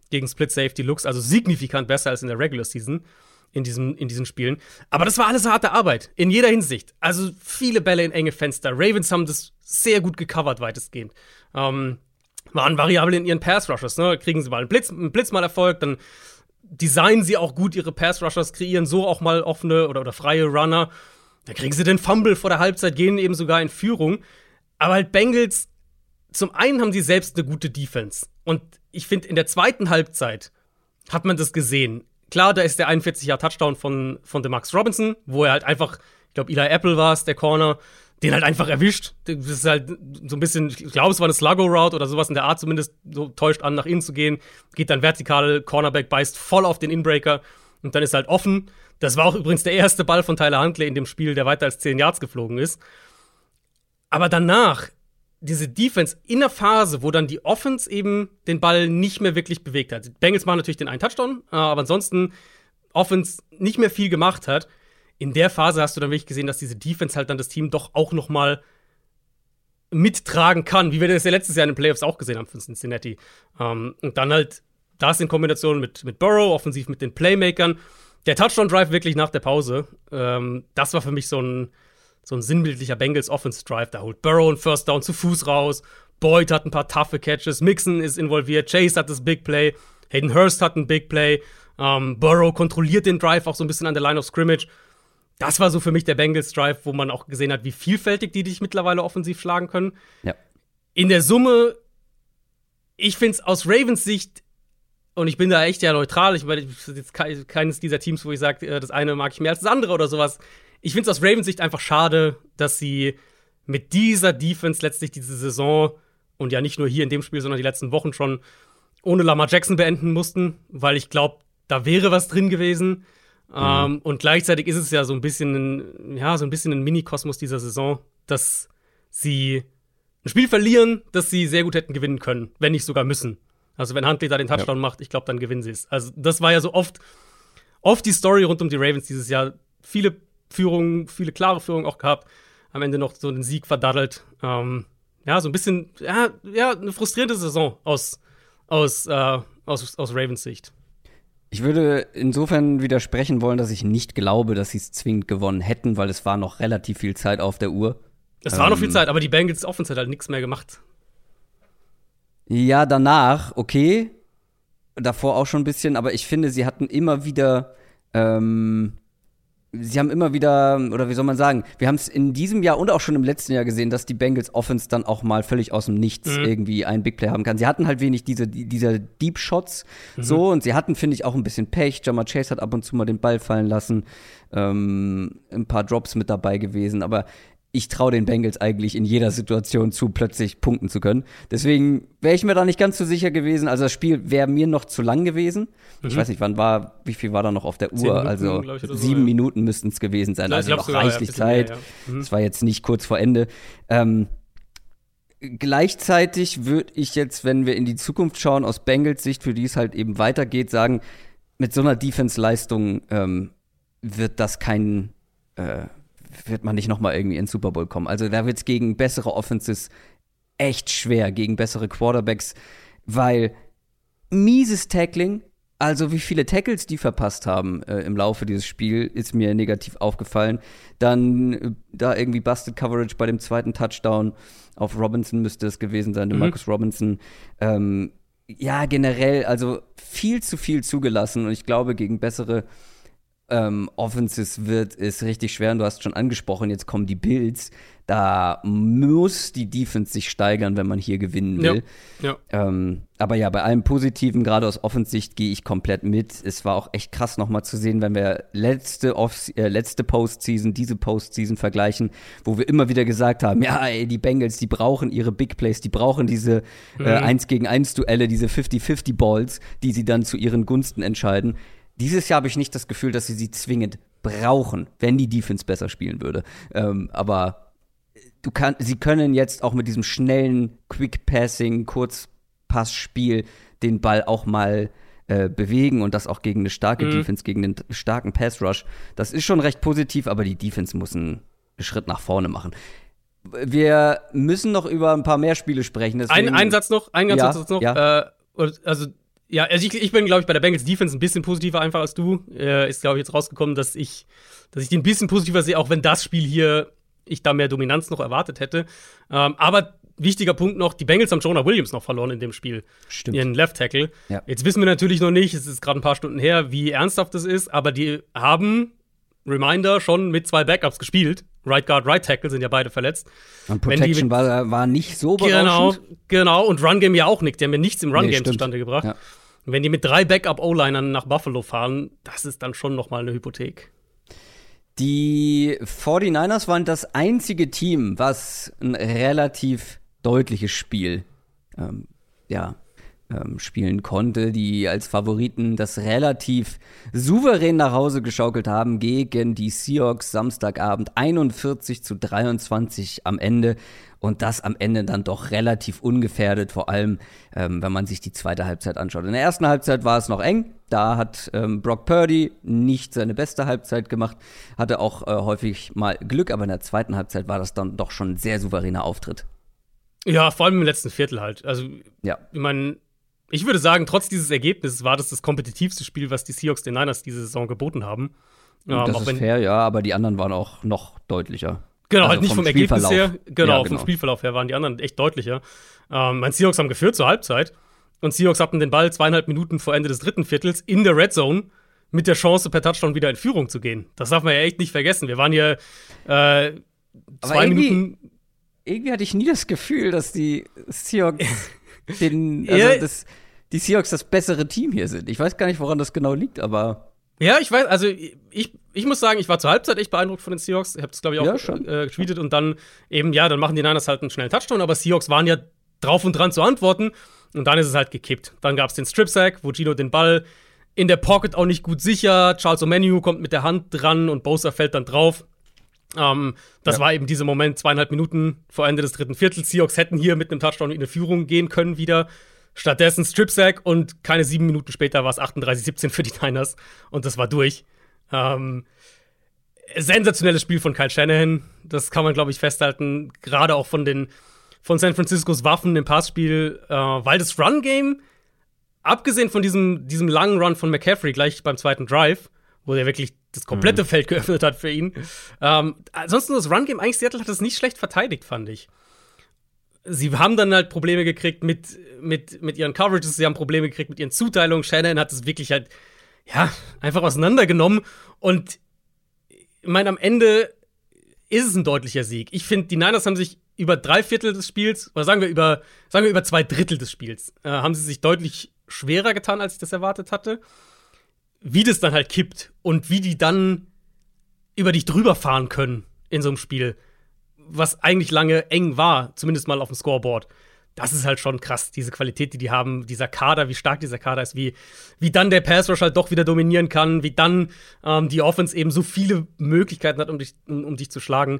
gegen Split-Safety-Looks, also signifikant besser als in der Regular Season in, diesem, in diesen Spielen. Aber das war alles harte Arbeit, in jeder Hinsicht. Also viele Bälle in enge Fenster. Ravens haben das sehr gut gecovert, weitestgehend. Ähm, waren variabel in ihren Pass-Rushes, ne? Kriegen sie mal einen Blitz, einen Blitz mal Erfolg, dann designen sie auch gut ihre Pass-Rushers, kreieren so auch mal offene oder, oder freie Runner. Dann kriegen sie den Fumble vor der Halbzeit, gehen eben sogar in Führung. Aber halt Bengals, zum einen haben sie selbst eine gute Defense. Und ich finde, in der zweiten Halbzeit hat man das gesehen. Klar, da ist der 41-Jahr-Touchdown von, von Max Robinson, wo er halt einfach, ich glaube, Eli Apple war es, der Corner, den halt einfach erwischt. Das ist halt so ein bisschen, ich glaube, es war eine Sluggo-Route oder sowas in der Art zumindest, so täuscht an, nach innen zu gehen. Geht dann vertikal, Cornerback beißt voll auf den Inbreaker und dann ist halt offen. Das war auch übrigens der erste Ball von Tyler Huntley in dem Spiel, der weiter als 10 Yards geflogen ist. Aber danach, diese Defense in der Phase, wo dann die Offense eben den Ball nicht mehr wirklich bewegt hat. Die Bengals machen natürlich den einen Touchdown, aber ansonsten Offense nicht mehr viel gemacht hat in der Phase hast du dann wirklich gesehen, dass diese Defense halt dann das Team doch auch noch mal mittragen kann, wie wir das ja letztes Jahr in den Playoffs auch gesehen haben von Cincinnati. Ähm, und dann halt das in Kombination mit, mit Burrow, offensiv mit den Playmakern. Der Touchdown-Drive wirklich nach der Pause, ähm, das war für mich so ein, so ein sinnbildlicher Bengals Offense-Drive. Da holt Burrow einen First Down zu Fuß raus. Boyd hat ein paar taffe Catches. Mixon ist involviert. Chase hat das Big Play. Hayden Hurst hat ein Big Play. Ähm, Burrow kontrolliert den Drive auch so ein bisschen an der Line of Scrimmage das war so für mich der Bengals Drive, wo man auch gesehen hat, wie vielfältig die dich mittlerweile offensiv schlagen können. Ja. In der Summe, ich finde es aus Ravens Sicht, und ich bin da echt ja neutral, ich meine, jetzt keines dieser Teams, wo ich sage, äh, das eine mag ich mehr als das andere oder sowas. Ich finde es aus Ravens Sicht einfach schade, dass sie mit dieser Defense letztlich diese Saison und ja nicht nur hier in dem Spiel, sondern die letzten Wochen schon ohne Lamar Jackson beenden mussten, weil ich glaube, da wäre was drin gewesen. Mhm. Ähm, und gleichzeitig ist es ja so ein bisschen ein, ja, so ein bisschen ein Mini-Kosmos dieser Saison, dass sie ein Spiel verlieren, das sie sehr gut hätten gewinnen können, wenn nicht sogar müssen. Also wenn Huntley da den Touchdown ja. macht, ich glaube, dann gewinnen sie es. Also das war ja so oft, oft die Story rund um die Ravens dieses Jahr. Viele Führungen, viele klare Führungen auch gehabt. Am Ende noch so den Sieg verdaddelt. Ähm, ja, so ein bisschen, ja, ja, eine frustrierende Saison aus, aus, äh, aus, aus Ravens Sicht. Ich würde insofern widersprechen wollen, dass ich nicht glaube, dass sie es zwingend gewonnen hätten, weil es war noch relativ viel Zeit auf der Uhr. Es ähm, war noch viel ähm, Zeit, aber die Bengals Offense hat halt nichts mehr gemacht. Ja, danach, okay. Davor auch schon ein bisschen, aber ich finde, sie hatten immer wieder ähm, sie haben immer wieder, oder wie soll man sagen, wir haben es in diesem Jahr und auch schon im letzten Jahr gesehen, dass die Bengals Offense dann auch mal völlig aus dem Nichts mhm. irgendwie einen Big Play haben kann. Sie hatten halt wenig diese, diese Deep Shots mhm. so und sie hatten, finde ich, auch ein bisschen Pech. Jamar Chase hat ab und zu mal den Ball fallen lassen, ähm, ein paar Drops mit dabei gewesen, aber ich traue den Bengals eigentlich in jeder Situation zu, plötzlich punkten zu können. Deswegen wäre ich mir da nicht ganz so sicher gewesen. Also das Spiel wäre mir noch zu lang gewesen. Mhm. Ich weiß nicht, wann war, wie viel war da noch auf der Uhr? Minuten, also sieben so, ja. Minuten müssten es gewesen sein. Also noch sogar, reichlich ja, Zeit. Es ja. mhm. war jetzt nicht kurz vor Ende. Ähm, gleichzeitig würde ich jetzt, wenn wir in die Zukunft schauen, aus Bengals Sicht, für die es halt eben weitergeht, sagen, mit so einer Defense-Leistung ähm, wird das kein äh, wird man nicht nochmal irgendwie ins Super Bowl kommen. Also da wird es gegen bessere Offenses echt schwer, gegen bessere Quarterbacks, weil mieses Tackling, also wie viele Tackles die verpasst haben äh, im Laufe dieses Spiels, ist mir negativ aufgefallen. Dann äh, da irgendwie Busted Coverage bei dem zweiten Touchdown auf Robinson müsste es gewesen sein, mhm. Marcus Robinson. Ähm, ja, generell, also viel zu viel zugelassen und ich glaube, gegen bessere ähm, Offenses wird es richtig schwer. Und du hast schon angesprochen, jetzt kommen die Bills. Da muss die Defense sich steigern, wenn man hier gewinnen will. Ja, ja. Ähm, aber ja, bei allem Positiven, gerade aus Offensicht, gehe ich komplett mit. Es war auch echt krass nochmal zu sehen, wenn wir letzte, Off äh, letzte Postseason, diese Postseason vergleichen, wo wir immer wieder gesagt haben, ja, ey, die Bengals, die brauchen ihre Big Plays, die brauchen diese äh, mhm. äh, 1 gegen 1 Duelle, diese 50-50 Balls, die sie dann zu ihren Gunsten entscheiden. Dieses Jahr habe ich nicht das Gefühl, dass sie sie zwingend brauchen, wenn die Defense besser spielen würde. Ähm, aber du kann, sie können jetzt auch mit diesem schnellen Quick Passing, Kurzpassspiel den Ball auch mal äh, bewegen und das auch gegen eine starke mhm. Defense, gegen einen starken Pass Rush. Das ist schon recht positiv, aber die Defense muss einen Schritt nach vorne machen. Wir müssen noch über ein paar mehr Spiele sprechen. Ein, ein Satz noch, ein ganz ja, Satz noch. Ja. Äh, also ja, also ich, ich bin, glaube ich, bei der Bengals Defense ein bisschen positiver einfach als du. Äh, ist, glaube ich, jetzt rausgekommen, dass ich, dass ich die ein bisschen positiver sehe, auch wenn das Spiel hier ich da mehr Dominanz noch erwartet hätte. Ähm, aber wichtiger Punkt noch, die Bengals haben Jonah Williams noch verloren in dem Spiel. Stimmt. Ihren Left Tackle. Ja. Jetzt wissen wir natürlich noch nicht, es ist gerade ein paar Stunden her, wie ernsthaft das ist, aber die haben, Reminder, schon mit zwei Backups gespielt. Right Guard, Right Tackle sind ja beide verletzt. Und Protection war, war nicht so. Genau, genau. Und Run Game ja auch nicht. Die haben ja nichts im Run Game nee, zustande gebracht. Ja. Und wenn die mit drei Backup-O-Linern nach Buffalo fahren, das ist dann schon noch mal eine Hypothek. Die 49ers waren das einzige Team, was ein relativ deutliches Spiel ähm, ja, ähm, spielen konnte, die als Favoriten das relativ souverän nach Hause geschaukelt haben gegen die Seahawks Samstagabend 41 zu 23 am Ende und das am Ende dann doch relativ ungefährdet, vor allem ähm, wenn man sich die zweite Halbzeit anschaut. In der ersten Halbzeit war es noch eng, da hat ähm, Brock Purdy nicht seine beste Halbzeit gemacht, hatte auch äh, häufig mal Glück, aber in der zweiten Halbzeit war das dann doch schon ein sehr souveräner Auftritt. Ja, vor allem im letzten Viertel halt. Also, ja. ich meine, ich würde sagen, trotz dieses Ergebnisses war das das kompetitivste Spiel, was die Seahawks den Niners diese Saison geboten haben. Ähm, das ist fair, ja, aber die anderen waren auch noch deutlicher. Genau, also halt nicht vom, vom Ergebnis her, genau, ja, genau, vom Spielverlauf her waren die anderen echt deutlicher. Ähm, mein Seahawks haben geführt zur Halbzeit und Seahawks hatten den Ball zweieinhalb Minuten vor Ende des dritten Viertels in der Red Zone mit der Chance, per Touchdown wieder in Führung zu gehen. Das darf man ja echt nicht vergessen. Wir waren hier äh, zwei Minuten. Irgendwie hatte ich nie das Gefühl, dass die Seahawks den, also ja. das, die Seahawks das bessere Team hier sind. Ich weiß gar nicht, woran das genau liegt, aber. Ja, ich weiß, also ich, ich muss sagen, ich war zur Halbzeit echt beeindruckt von den Seahawks. Ich habe das, glaube ich, auch ja, äh, getweetet und dann eben, ja, dann machen die Niners halt einen schnellen Touchdown, aber Seahawks waren ja drauf und dran zu antworten und dann ist es halt gekippt. Dann gab es den Strip-Sack, wo Gino den Ball in der Pocket auch nicht gut sicher. Charles O'Menu kommt mit der Hand dran und Bosa fällt dann drauf. Ähm, das ja. war eben dieser Moment, zweieinhalb Minuten vor Ende des dritten Viertels. Seahawks hätten hier mit einem Touchdown in eine Führung gehen können wieder. Stattdessen Strip-Sack und keine sieben Minuten später war es 38-17 für die Niners und das war durch. Ähm, sensationelles Spiel von Kyle Shanahan, das kann man, glaube ich, festhalten. Gerade auch von den von San Franciscos Waffen im Passspiel, äh, weil das Run-Game, abgesehen von diesem, diesem langen Run von McCaffrey gleich beim zweiten Drive, wo der wirklich das komplette mhm. Feld geöffnet hat für ihn. Ähm, ansonsten das Run-Game, eigentlich Seattle hat das nicht schlecht verteidigt, fand ich. Sie haben dann halt Probleme gekriegt mit, mit, mit ihren Coverages, sie haben Probleme gekriegt mit ihren Zuteilungen. Shannon hat es wirklich halt, ja, einfach auseinandergenommen. Und ich meine, am Ende ist es ein deutlicher Sieg. Ich finde, die Niners haben sich über drei Viertel des Spiels, oder sagen wir über, sagen wir über zwei Drittel des Spiels, äh, haben sie sich deutlich schwerer getan, als ich das erwartet hatte wie das dann halt kippt und wie die dann über dich drüber fahren können in so einem Spiel. was eigentlich lange eng war, zumindest mal auf dem Scoreboard. Das ist halt schon krass, diese Qualität, die die haben, dieser Kader, wie stark dieser Kader ist, wie, wie dann der Pass Rush halt doch wieder dominieren kann, wie dann ähm, die Offense eben so viele Möglichkeiten hat, um dich, um, dich zu schlagen.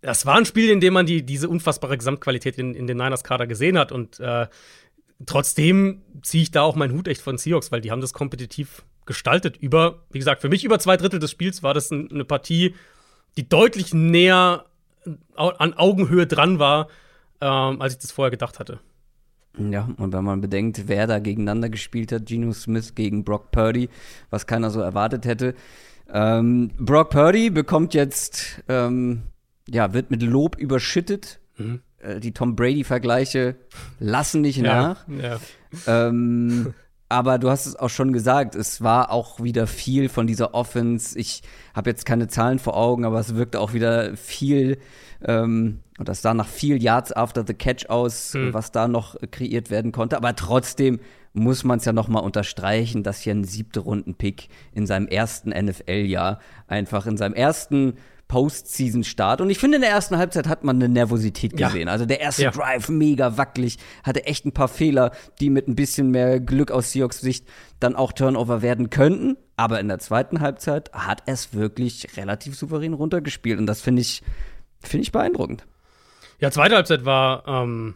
Das war ein Spiel, in dem man die, diese unfassbare Gesamtqualität in, in den Niners-Kader gesehen hat und äh, trotzdem ziehe ich da auch meinen Hut echt von Seahawks, weil die haben das kompetitiv gestaltet. Über, wie gesagt, für mich über zwei Drittel des Spiels war das eine Partie, die deutlich näher an Augenhöhe dran war, ähm, als ich das vorher gedacht hatte. Ja, und wenn man bedenkt, wer da gegeneinander gespielt hat, Geno Smith gegen Brock Purdy, was keiner so erwartet hätte. Ähm, Brock Purdy bekommt jetzt, ähm, ja, wird mit Lob überschüttet. Mhm. Äh, die Tom Brady-Vergleiche lassen nicht nach. Ja. Ähm, aber du hast es auch schon gesagt, es war auch wieder viel von dieser Offense. Ich habe jetzt keine Zahlen vor Augen, aber es wirkte auch wieder viel, ähm, und das sah nach viel Yards after the Catch aus, hm. was da noch kreiert werden konnte. Aber trotzdem muss man es ja noch mal unterstreichen, dass hier ein siebte Runden-Pick in seinem ersten NFL-Jahr einfach in seinem ersten Postseason-Start. Und ich finde, in der ersten Halbzeit hat man eine Nervosität gesehen. Ja. Also der erste ja. Drive mega wackelig, hatte echt ein paar Fehler, die mit ein bisschen mehr Glück aus Seahawks Sicht dann auch Turnover werden könnten. Aber in der zweiten Halbzeit hat es wirklich relativ souverän runtergespielt. Und das finde ich, finde ich beeindruckend. Ja, zweite Halbzeit war, ähm,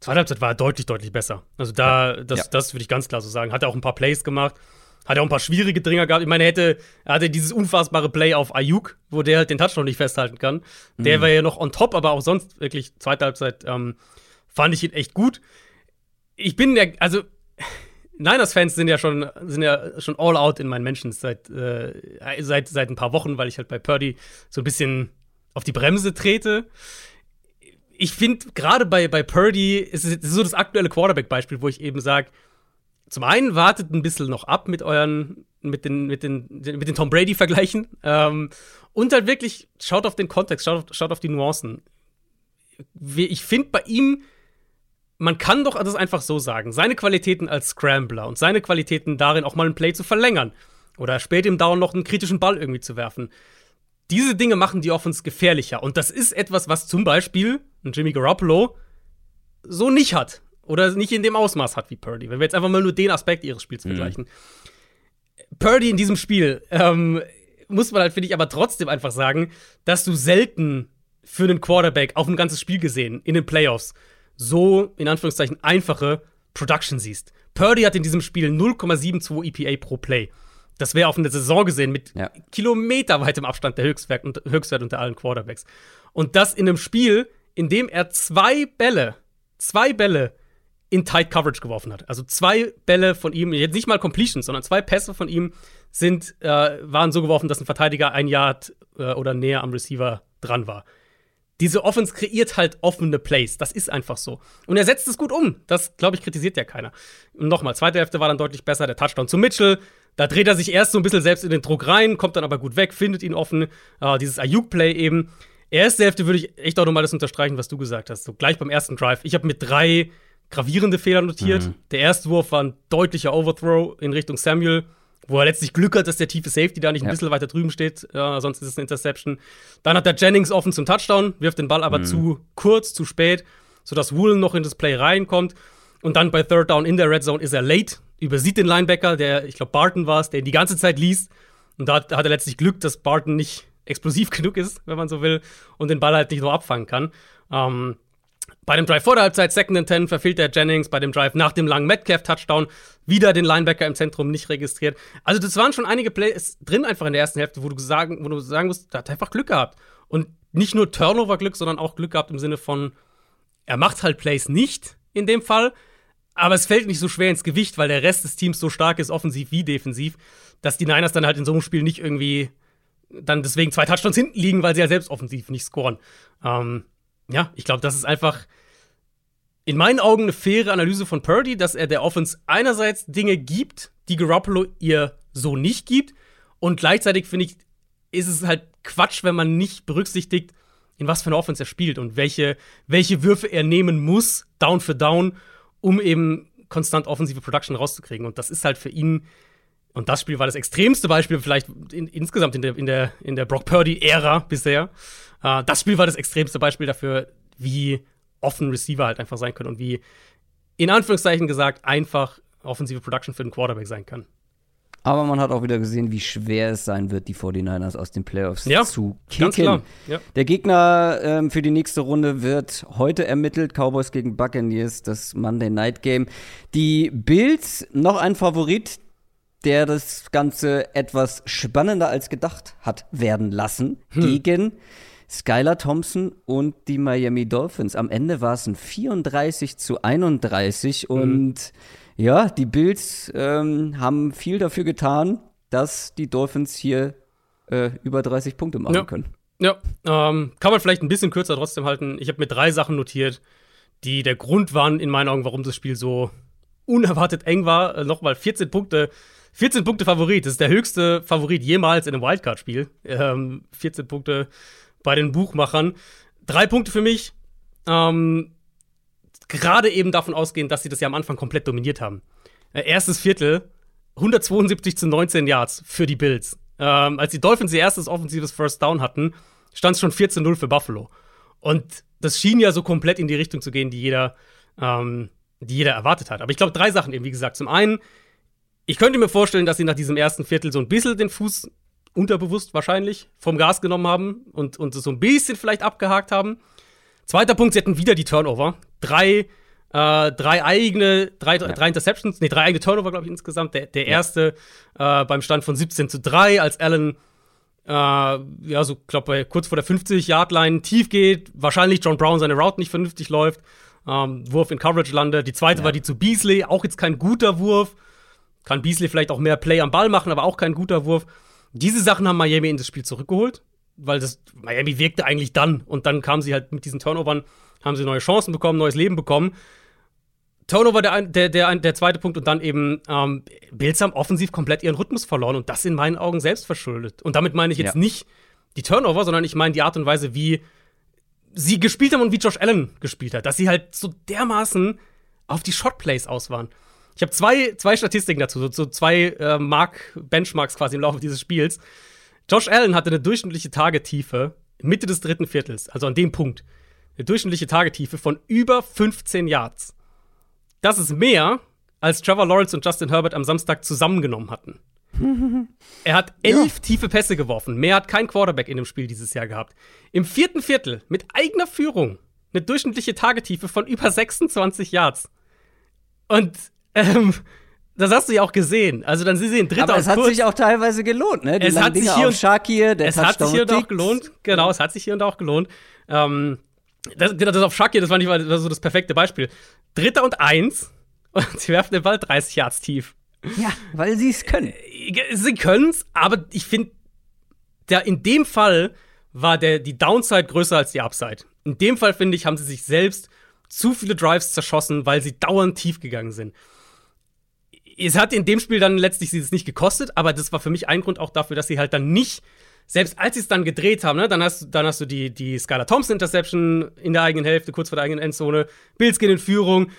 zweite Halbzeit war deutlich, deutlich besser. Also da, ja. das, das würde ich ganz klar so sagen. Hat er auch ein paar Plays gemacht. Hat er auch ein paar schwierige Dringer gehabt. Ich meine, er hätte, er hatte dieses unfassbare Play auf Ayuk, wo der halt den Touchdown nicht festhalten kann. Mhm. Der war ja noch on top, aber auch sonst wirklich zweite Halbzeit ähm, fand ich ihn echt gut. Ich bin der, also Niners-Fans sind ja schon, sind ja schon all out in meinen Menschen seit, äh, seit, seit ein paar Wochen, weil ich halt bei Purdy so ein bisschen auf die Bremse trete. Ich finde, gerade bei, bei Purdy ist es so das aktuelle Quarterback-Beispiel, wo ich eben sage, zum einen wartet ein bisschen noch ab mit euren, mit den, mit den, mit den Tom Brady-Vergleichen. Ähm, und halt wirklich schaut auf den Kontext, schaut auf, schaut auf die Nuancen. Ich finde bei ihm, man kann doch das einfach so sagen. Seine Qualitäten als Scrambler und seine Qualitäten darin, auch mal ein Play zu verlängern oder spät im Down noch einen kritischen Ball irgendwie zu werfen. Diese Dinge machen die Offense gefährlicher. Und das ist etwas, was zum Beispiel ein Jimmy Garoppolo so nicht hat. Oder nicht in dem Ausmaß hat wie Purdy. Wenn wir jetzt einfach mal nur den Aspekt ihres Spiels mhm. vergleichen. Purdy in diesem Spiel, ähm, muss man halt, finde ich, aber trotzdem einfach sagen, dass du selten für einen Quarterback auf ein ganzes Spiel gesehen, in den Playoffs, so, in Anführungszeichen, einfache Production siehst. Purdy hat in diesem Spiel 0,72 EPA pro Play. Das wäre auf eine Saison gesehen mit ja. kilometerweitem Abstand der Höchstwert, Höchstwert unter allen Quarterbacks. Und das in einem Spiel, in dem er zwei Bälle, zwei Bälle in Tight Coverage geworfen hat. Also zwei Bälle von ihm, jetzt nicht mal Completions, sondern zwei Pässe von ihm sind, äh, waren so geworfen, dass ein Verteidiger ein Yard äh, oder näher am Receiver dran war. Diese Offense kreiert halt offene Plays. Das ist einfach so. Und er setzt es gut um. Das, glaube ich, kritisiert ja keiner. Und nochmal, zweite Hälfte war dann deutlich besser. Der Touchdown zu Mitchell. Da dreht er sich erst so ein bisschen selbst in den Druck rein, kommt dann aber gut weg, findet ihn offen. Äh, dieses Ayuk-Play eben. Erste Hälfte würde ich echt auch nochmal das unterstreichen, was du gesagt hast. So gleich beim ersten Drive. Ich habe mit drei gravierende Fehler notiert. Mhm. Der erste Wurf war ein deutlicher Overthrow in Richtung Samuel, wo er letztlich Glück hat, dass der tiefe Safety da nicht ein bisschen weiter drüben steht, äh, sonst ist es eine Interception. Dann hat der Jennings offen zum Touchdown, wirft den Ball aber mhm. zu kurz, zu spät, sodass Woolen noch in das Play reinkommt. Und dann bei Third Down in der Red Zone ist er late, übersieht den Linebacker, der, ich glaube, Barton war es, der ihn die ganze Zeit liest. Und da hat, hat er letztlich Glück, dass Barton nicht explosiv genug ist, wenn man so will, und den Ball halt nicht nur abfangen kann. Ähm, bei dem Drive vor der Halbzeit, Second and Ten, verfehlt der Jennings. Bei dem Drive nach dem langen Metcalf-Touchdown wieder den Linebacker im Zentrum nicht registriert. Also, das waren schon einige Plays drin einfach in der ersten Hälfte, wo du sagen, wo du sagen musst, da hat er einfach Glück gehabt. Und nicht nur Turnover-Glück, sondern auch Glück gehabt im Sinne von, er macht halt Plays nicht in dem Fall, aber es fällt nicht so schwer ins Gewicht, weil der Rest des Teams so stark ist, offensiv wie defensiv, dass die Niners dann halt in so einem Spiel nicht irgendwie dann deswegen zwei Touchdowns hinten liegen, weil sie ja selbst offensiv nicht scoren. Ähm, ja, ich glaube, das ist einfach in meinen Augen eine faire Analyse von Purdy, dass er der Offense einerseits Dinge gibt, die Garoppolo ihr so nicht gibt. Und gleichzeitig finde ich, ist es halt Quatsch, wenn man nicht berücksichtigt, in was für eine Offense er spielt und welche, welche Würfe er nehmen muss, down für down, um eben konstant offensive Production rauszukriegen. Und das ist halt für ihn Und das Spiel war das extremste Beispiel, vielleicht in, insgesamt in der, in der, in der Brock Purdy-Ära bisher. Äh, das Spiel war das extremste Beispiel dafür, wie offen Receiver halt einfach sein können und wie, in Anführungszeichen gesagt, einfach offensive Production für den Quarterback sein kann. Aber man hat auch wieder gesehen, wie schwer es sein wird, die 49ers aus den Playoffs ja, zu kicken. Ja. Der Gegner ähm, für die nächste Runde wird heute ermittelt. Cowboys gegen Buccaneers, das Monday Night Game. Die Bills, noch ein Favorit, der das Ganze etwas spannender als gedacht hat werden lassen hm. gegen Skylar Thompson und die Miami Dolphins. Am Ende war es ein 34 zu 31 hm. und ja, die Bills ähm, haben viel dafür getan, dass die Dolphins hier äh, über 30 Punkte machen ja. können. Ja, ähm, kann man vielleicht ein bisschen kürzer trotzdem halten. Ich habe mir drei Sachen notiert, die der Grund waren in meinen Augen, warum das Spiel so unerwartet eng war. Äh, Nochmal 14 Punkte 14 Punkte Favorit. Das ist der höchste Favorit jemals in einem Wildcard-Spiel. Ähm, 14 Punkte bei den Buchmachern. Drei Punkte für mich. Ähm, Gerade eben davon ausgehend, dass sie das ja am Anfang komplett dominiert haben. Äh, erstes Viertel, 172 zu 19 Yards für die Bills. Ähm, als die Dolphins ihr erstes offensives First Down hatten, stand es schon 14-0 für Buffalo. Und das schien ja so komplett in die Richtung zu gehen, die jeder, ähm, die jeder erwartet hat. Aber ich glaube, drei Sachen eben, wie gesagt. Zum einen, ich könnte mir vorstellen, dass sie nach diesem ersten Viertel so ein bisschen den Fuß unterbewusst wahrscheinlich vom Gas genommen haben und, und so ein bisschen vielleicht abgehakt haben. Zweiter Punkt, sie hatten wieder die Turnover. Drei, äh, drei eigene, drei, ja. drei Interceptions, nee, drei eigene Turnover, glaube ich, insgesamt. Der, der ja. erste äh, beim Stand von 17 zu 3, als Allen äh, ja, so, glaube kurz vor der 50-Yard-Line tief geht, wahrscheinlich John Brown seine Route nicht vernünftig läuft, ähm, Wurf in Coverage landet. Die zweite ja. war die zu Beasley, auch jetzt kein guter Wurf. Kann Beasley vielleicht auch mehr Play am Ball machen, aber auch kein guter Wurf. Diese Sachen haben Miami in das Spiel zurückgeholt, weil das Miami wirkte eigentlich dann und dann kamen sie halt mit diesen Turnovern, haben sie neue Chancen bekommen, neues Leben bekommen. Turnover der, der, der, der zweite Punkt und dann eben ähm, Bills haben offensiv komplett ihren Rhythmus verloren und das in meinen Augen selbst verschuldet. Und damit meine ich jetzt ja. nicht die Turnover, sondern ich meine die Art und Weise, wie sie gespielt haben und wie Josh Allen gespielt hat, dass sie halt so dermaßen auf die Shotplays aus waren. Ich habe zwei, zwei Statistiken dazu, so, so zwei äh, Mark Benchmarks quasi im Laufe dieses Spiels. Josh Allen hatte eine durchschnittliche Tagetiefe Mitte des dritten Viertels, also an dem Punkt, eine durchschnittliche Tagetiefe von über 15 Yards. Das ist mehr, als Trevor Lawrence und Justin Herbert am Samstag zusammengenommen hatten. er hat elf ja. tiefe Pässe geworfen. Mehr hat kein Quarterback in dem Spiel dieses Jahr gehabt. Im vierten Viertel mit eigener Führung eine durchschnittliche Tagetiefe von über 26 Yards. Und ähm, das hast du ja auch gesehen. Also dann sie sehen dritter Aber es hat kurz. sich auch teilweise gelohnt, ne? Die es hat sich hier und Shakir, der es hat sich hier und auch gelohnt. Genau, es hat sich hier und auch gelohnt. Ähm, das, das auf Shakir, das war nicht mal so das perfekte Beispiel. Dritter und eins und sie werfen den Ball 30 Yards tief. Ja, weil sie es können. Äh, sie können es, aber ich finde, in dem Fall war der, die Downside größer als die Upside. In dem Fall, finde ich, haben sie sich selbst zu viele Drives zerschossen, weil sie dauernd tief gegangen sind es hat in dem Spiel dann letztlich sie es nicht gekostet, aber das war für mich ein Grund auch dafür, dass sie halt dann nicht, selbst als sie es dann gedreht haben, ne, dann hast, dann hast du die, die Skylar Thompson Interception in der eigenen Hälfte, kurz vor der eigenen Endzone, Bills gehen in Führung.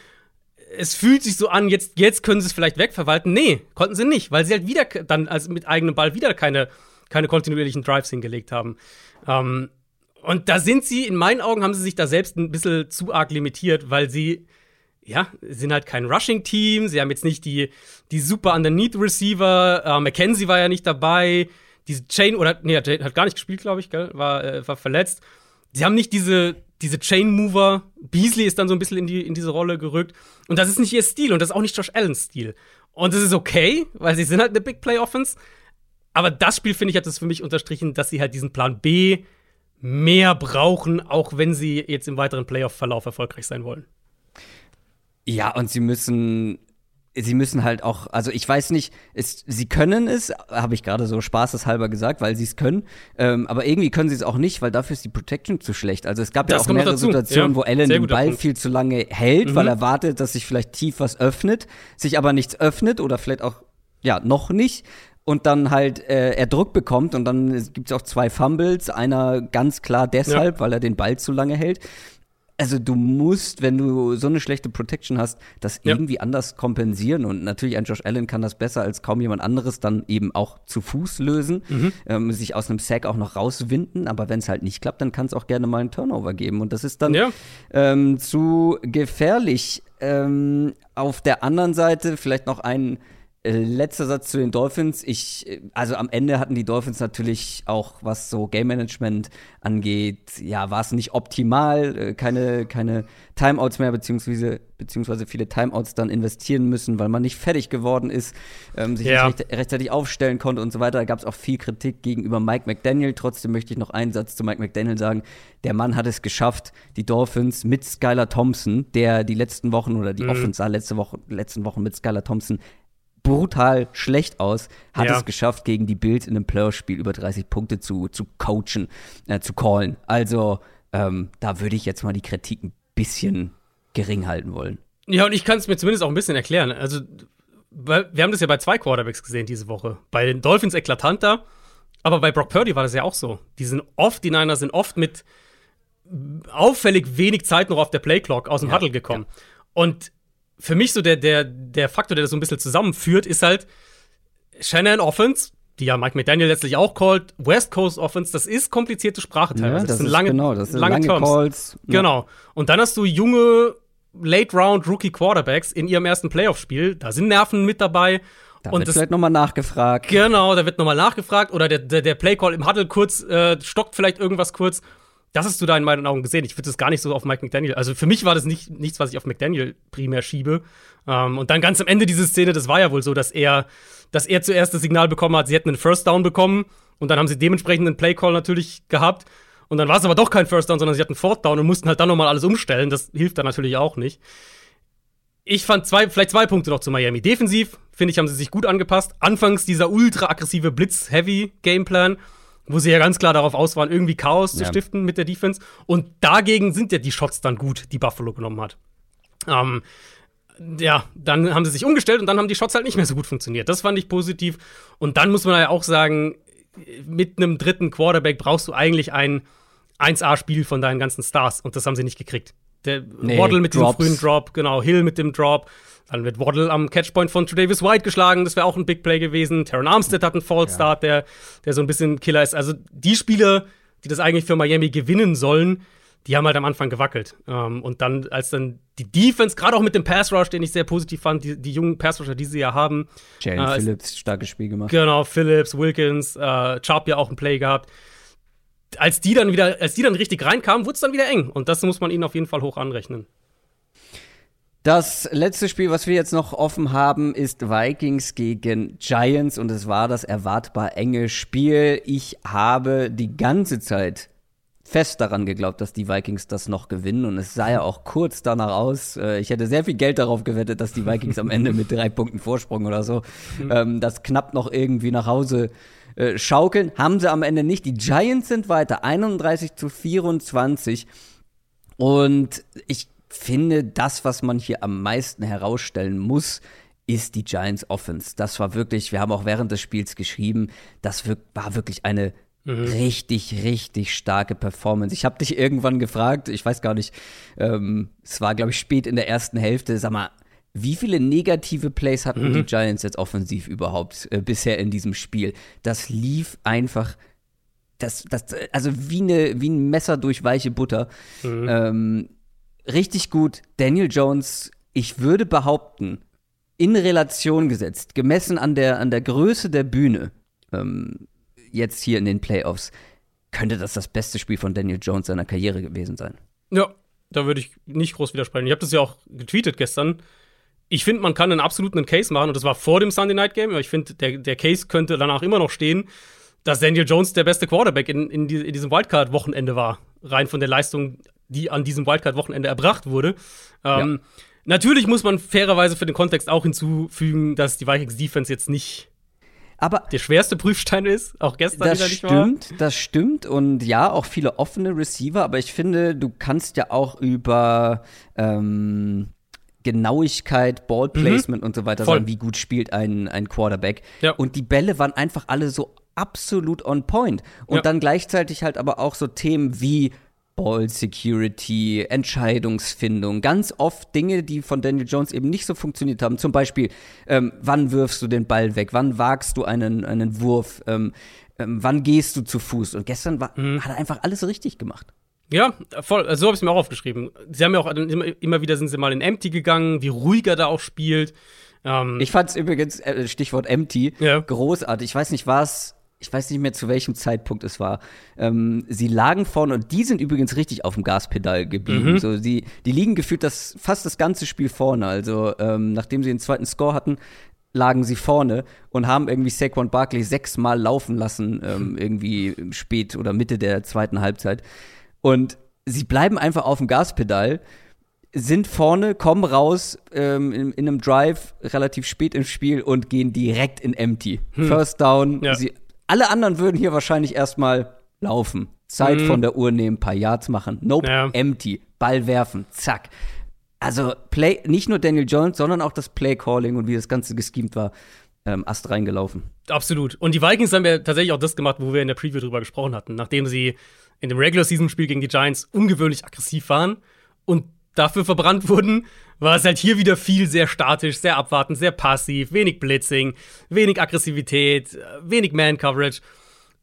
Es fühlt sich so an, jetzt, jetzt können sie es vielleicht wegverwalten. Nee, konnten sie nicht, weil sie halt wieder dann also mit eigenem Ball wieder keine, keine kontinuierlichen Drives hingelegt haben. Ähm, und da sind sie, in meinen Augen, haben sie sich da selbst ein bisschen zu arg limitiert, weil sie ja, sind halt kein Rushing-Team. Sie haben jetzt nicht die, die super Underneath-Receiver. Äh, McKenzie war ja nicht dabei. Diese Chain, oder, nee, hat, hat gar nicht gespielt, glaube ich, gell? War, äh, war verletzt. Sie haben nicht diese, diese Chain-Mover. Beasley ist dann so ein bisschen in, die, in diese Rolle gerückt. Und das ist nicht ihr Stil und das ist auch nicht Josh Allens Stil. Und das ist okay, weil sie sind halt eine Big Play-Offense. Aber das Spiel, finde ich, hat das für mich unterstrichen, dass sie halt diesen Plan B mehr brauchen, auch wenn sie jetzt im weiteren Playoff-Verlauf erfolgreich sein wollen. Ja, und sie müssen sie müssen halt auch, also ich weiß nicht, es, sie können es, habe ich gerade so spaßeshalber gesagt, weil sie es können, ähm, aber irgendwie können sie es auch nicht, weil dafür ist die Protection zu schlecht. Also es gab das ja auch mehrere Situationen, ja, wo Allen den Ball Punkt. viel zu lange hält, mhm. weil er wartet, dass sich vielleicht tief was öffnet, sich aber nichts öffnet oder vielleicht auch, ja, noch nicht und dann halt äh, er Druck bekommt und dann gibt es auch zwei Fumbles, einer ganz klar deshalb, ja. weil er den Ball zu lange hält. Also du musst, wenn du so eine schlechte Protection hast, das Ja. irgendwie anders kompensieren. Und natürlich ein Josh Allen kann das besser als kaum jemand anderes dann eben auch zu Fuß lösen, Mhm. ähm, sich aus einem Sack auch noch rauswinden. Aber wenn es halt nicht klappt, dann kann es auch gerne mal einen Turnover geben. Und das ist dann Ja. ähm, zu gefährlich. Ähm, auf der anderen Seite vielleicht noch ein äh, letzter Satz zu den Dolphins. Ich, äh, also am Ende hatten die Dolphins natürlich auch, was so Game Management angeht, ja, war es nicht optimal, äh, keine, keine Timeouts mehr, beziehungsweise, beziehungsweise viele Timeouts dann investieren müssen, weil man nicht fertig geworden ist, ähm, sich Ja. nicht recht, rechtzeitig aufstellen konnte und so weiter. Da gab es auch viel Kritik gegenüber Mike McDaniel. Trotzdem möchte ich noch einen Satz zu Mike McDaniel sagen. Der Mann hat es geschafft, die Dolphins mit Skylar Thompson, der die letzten Wochen oder die Mhm. Offense letzte Woche, letzten Wochen mit Skylar Thompson brutal schlecht aus, hat Ja. es geschafft, gegen die Bills in einem Playoff-Spiel über 30 Punkte zu, zu coachen, äh, zu callen. Also, ähm, da würde ich jetzt mal die Kritik ein bisschen gering halten wollen. Ja, und ich kann es mir zumindest auch ein bisschen erklären. Also, wir haben das ja bei zwei Quarterbacks gesehen diese Woche. Bei den Dolphins eklatanter, aber bei Brock Purdy war das ja auch so. Die sind oft, die Niners sind oft mit auffällig wenig Zeit noch auf der Playclock aus dem Ja, Huddle gekommen. Und für mich so der, der, der Faktor, der das so ein bisschen zusammenführt, ist halt Shannon Offense, die ja Mike McDaniel letztlich auch callt, West Coast Offense, das ist komplizierte Sprache teilweise. das sind ist lange, genau, das sind lange, lange, Terms. Calls. Ja. Genau. Und dann hast du junge Late-Round-Rookie-Quarterbacks in ihrem ersten Playoff-Spiel. Da sind Nerven mit dabei. Da und wird das, vielleicht nochmal nachgefragt. genau, da wird nochmal nachgefragt oder der, der, der Play-Call im Huddle kurz äh, stockt vielleicht irgendwas kurz. Das hast du da in meinen Augen gesehen. Ich würde das gar nicht so auf Mike McDaniel. Also für mich war das nicht, nichts, was ich auf McDaniel primär schiebe. Ähm, und dann ganz am Ende diese Szene, das war ja wohl so, dass er, dass er zuerst das Signal bekommen hat, sie hätten einen First Down bekommen. Und dann haben sie dementsprechend einen Play-Call natürlich gehabt. Und dann war es aber doch kein First Down, sondern sie hatten Fourth Down und mussten halt dann nochmal alles umstellen. Das hilft dann natürlich auch nicht. Ich fand zwei, vielleicht zwei Punkte noch zu Miami. Defensiv, finde ich, haben sie sich gut angepasst. Anfangs dieser ultra aggressive Blitz-Heavy-Gameplan, wo sie ja ganz klar darauf aus waren, irgendwie Chaos zu Ja. stiften mit der Defense. Und dagegen sind ja die Shots dann gut, die Buffalo genommen hat. Ähm, ja, dann haben sie sich umgestellt und dann haben die Shots halt nicht mehr so gut funktioniert. Das fand ich positiv. Und dann muss man ja auch sagen, mit einem dritten Quarterback brauchst du eigentlich ein 1A-Spiel von deinen ganzen Stars. Und das haben sie nicht gekriegt. Der Nee, Waddle mit Drops. diesem frühen Drop, genau, Hill mit dem Drop. Dann wird Waddle am Catchpoint von Tredavis White geschlagen. Das wäre auch ein Big Play gewesen. Terran Armstead hat einen Fallstart, der, der so ein bisschen Killer ist. Also die Spieler, die das eigentlich für Miami gewinnen sollen, die haben halt am Anfang gewackelt. Ähm, und dann, als dann die Defense, gerade auch mit dem Pass Rush, den ich sehr positiv fand, die, die jungen Pass Rusher, die sie ja haben, Jalen Äh, Phillips, starkes Spiel gemacht. Genau, Phillips, Wilkins, äh, Chubb ja auch ein Play gehabt. Als die dann wieder, als die dann richtig reinkamen, wurde es dann wieder eng. Und das muss man ihnen auf jeden Fall hoch anrechnen. Das letzte Spiel, was wir jetzt noch offen haben, ist Vikings gegen Giants und es war das erwartbar enge Spiel. Ich habe die ganze Zeit fest daran geglaubt, dass die Vikings das noch gewinnen und es sah ja auch kurz danach aus. Äh, Ich hätte sehr viel Geld darauf gewettet, dass die Vikings am Ende mit drei Punkten Vorsprung oder so ähm, das knapp noch irgendwie nach Hause äh, schaukeln. Haben sie am Ende nicht. Die Giants sind weiter, 31 zu 24. Und ich finde, das, was man hier am meisten herausstellen muss, ist die Giants Offense. Das war wirklich, wir haben auch während des Spiels geschrieben, das war wirklich eine richtig, richtig starke Performance. Ich habe dich irgendwann gefragt, ich weiß gar nicht, ähm, es war, glaube ich, spät in der ersten Hälfte, sag mal, wie viele negative Plays hatten die Giants jetzt offensiv überhaupt äh, bisher in diesem Spiel? Das lief einfach das, das, also wie, eine, wie ein Messer durch weiche Butter. Ähm, richtig gut. Daniel Jones, ich würde behaupten, in Relation gesetzt, gemessen an der, an der Größe der Bühne, ähm, jetzt hier in den Playoffs, könnte das das beste Spiel von Daniel Jones seiner Karriere gewesen sein. Ja, da würde ich nicht groß widersprechen. Ich habe das ja auch getweetet gestern. Ich finde, man kann einen absoluten Case machen, und das war vor dem Sunday Night Game, aber ich finde, der, der Case könnte danach immer noch stehen, dass Daniel Jones der beste Quarterback in, in, die, in diesem Wildcard-Wochenende war. Rein von der Leistung, die an diesem Wildcard-Wochenende erbracht wurde. Ähm, Natürlich muss man fairerweise für den Kontext auch hinzufügen, dass die Vikings Defense jetzt nicht Aber der schwerste Prüfstein ist, auch gestern Das wieder nicht war. stimmt, das stimmt. Und ja, auch viele offene Receiver, aber ich finde, du kannst ja auch über ähm, Genauigkeit, Ballplacement und so weiter Mhm. Voll. sagen, wie gut spielt ein, ein Quarterback. Ja. Und die Bälle waren einfach alle so absolut on point. Und Ja. dann gleichzeitig halt aber auch so Themen wie Ball Security, Entscheidungsfindung, ganz oft Dinge, die von Daniel Jones eben nicht so funktioniert haben. Zum Beispiel, ähm, wann wirfst du den Ball weg? Wann wagst du einen, einen Wurf? Ähm, ähm, wann gehst du zu Fuß? Und gestern war, mhm. hat er einfach alles richtig gemacht. Ja, voll. Also so habe ich es mir auch aufgeschrieben. Sie haben ja auch immer, immer, wieder sind sie mal in Empty gegangen, wie ruhig er da auch spielt. Ähm, ich fand es übrigens, äh, Stichwort Empty, ja. großartig. Ich weiß nicht, war es ich weiß nicht mehr zu welchem Zeitpunkt es war. Ähm, sie lagen vorne und die sind übrigens richtig auf dem Gaspedal geblieben. Mhm. So, die, die liegen gefühlt das, fast das ganze Spiel vorne. Also, ähm, nachdem sie den zweiten Score hatten, lagen sie vorne und haben irgendwie Saquon Barkley sechsmal laufen lassen, ähm, irgendwie spät oder Mitte der zweiten Halbzeit. Und sie bleiben einfach auf dem Gaspedal sind vorne, kommen raus ähm, in, in, einem Drive relativ spät im Spiel und gehen direkt in Empty. Hm. First Down. Ja. Sie, alle anderen würden hier wahrscheinlich erstmal laufen. Zeit hm. von der Uhr nehmen, paar Yards machen. Nope, ja. Empty. Ball werfen. Zack. Also Play, nicht nur Daniel Jones, sondern auch das Play Calling und wie das Ganze geschemt war, ähm, Ast reingelaufen. Absolut. Und die Vikings haben ja tatsächlich auch das gemacht, wo wir in der Preview drüber gesprochen hatten, nachdem sie in dem Regular Season Spiel gegen die Giants ungewöhnlich aggressiv waren und dafür verbrannt wurden, war es halt hier wieder viel sehr statisch, sehr abwartend, sehr passiv, wenig Blitzing, wenig Aggressivität, wenig Man-Coverage.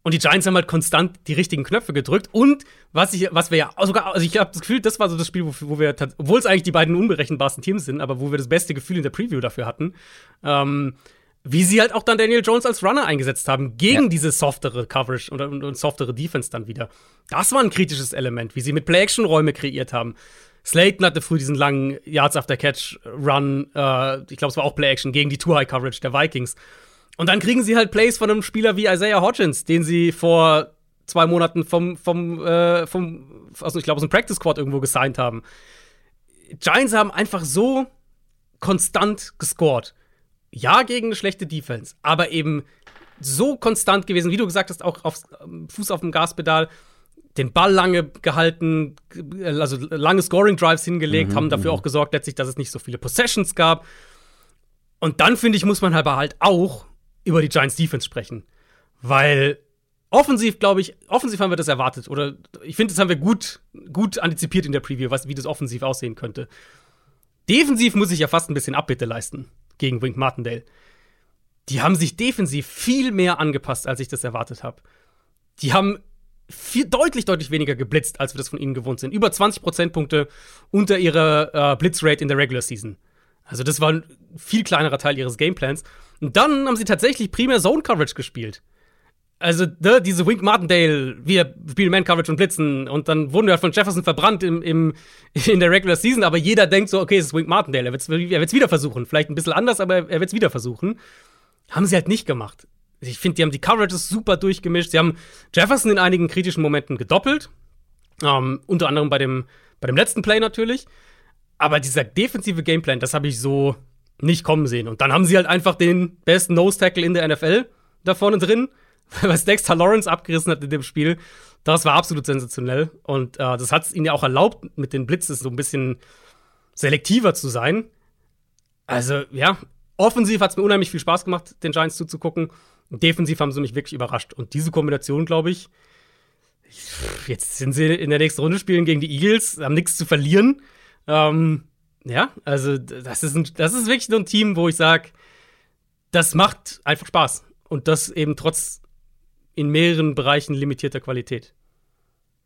Und die Giants haben halt konstant die richtigen Knöpfe gedrückt. Und was ich, was wir ja sogar, also ich habe das Gefühl, das war so das Spiel, wo, wo wir, obwohl es eigentlich die beiden unberechenbarsten Teams sind, aber wo wir das beste Gefühl in der Preview dafür hatten, ähm, wie sie halt auch dann Daniel Jones als Runner eingesetzt haben, gegen ja. diese softere Coverage und, und, und, softere Defense dann wieder. Das war ein kritisches Element, wie sie mit Play-Action-Räume kreiert haben. Slayton hatte früh diesen langen Yards after Catch Run, äh, ich glaube, es war auch Play Action gegen die Too High Coverage der Vikings. Und dann kriegen sie halt Plays von einem Spieler wie Isaiah Hodgins, den sie vor zwei Monaten vom, vom, äh, vom also ich glaube, aus dem Practice Squad irgendwo gesigned haben. Giants haben einfach so konstant gescored. Ja, gegen eine schlechte Defense, aber eben so konstant gewesen, wie du gesagt hast, auch auf Fuß auf dem Gaspedal den Ball lange gehalten, also lange Scoring Drives hingelegt, mhm, haben dafür mhm. auch gesorgt, letztlich, dass es nicht so viele Possessions gab. Und dann finde ich, muss man aber halt auch über die Giants Defense sprechen, weil offensiv, glaube ich, offensiv haben wir das erwartet oder ich finde, das haben wir gut, gut antizipiert in der Preview, was, wie das offensiv aussehen könnte. Defensiv muss ich ja fast ein bisschen Abbitte leisten gegen Wink Martindale. Die haben sich defensiv viel mehr angepasst, als ich das erwartet habe. Die haben viel, deutlich, deutlich weniger geblitzt, als wir das von ihnen gewohnt sind. Über 20 Prozentpunkte unter ihrer äh, Blitzrate in der Regular Season. Also das war ein viel kleinerer Teil ihres Gameplans. Und dann haben sie tatsächlich primär Zone Coverage gespielt. Also ne, diese Wink Martindale, wir spielen Man Coverage und blitzen und dann wurden wir von Jefferson verbrannt im, im, in der Regular Season, aber jeder denkt so, okay, es ist Wink Martindale, er wird es er wieder versuchen. Vielleicht ein bisschen anders, aber er wird es wieder versuchen. Haben sie halt nicht gemacht ich finde, die haben die Coverages super durchgemischt. Sie haben Jefferson in einigen kritischen Momenten gedoppelt. Ähm, unter anderem bei dem, bei dem letzten Play natürlich. Aber dieser defensive Gameplan, das habe ich so nicht kommen sehen. Und dann haben sie halt einfach den besten Nose-Tackle in der NFL da vorne drin, was Dexter Lawrence abgerissen hat in dem Spiel. Das war absolut sensationell. Und äh, das hat es ihnen ja auch erlaubt, mit den Blitzes so ein bisschen selektiver zu sein. Also, ja, offensiv hat es mir unheimlich viel Spaß gemacht, den Giants zuzugucken. Defensiv haben sie mich wirklich überrascht. Und diese Kombination, glaube ich, jetzt sind sie in der nächsten Runde spielen gegen die Eagles, haben nichts zu verlieren. Ähm, ja, also das ist, ein, das ist wirklich so ein Team, wo ich sage, das macht einfach Spaß. Und das eben trotz in mehreren Bereichen limitierter Qualität.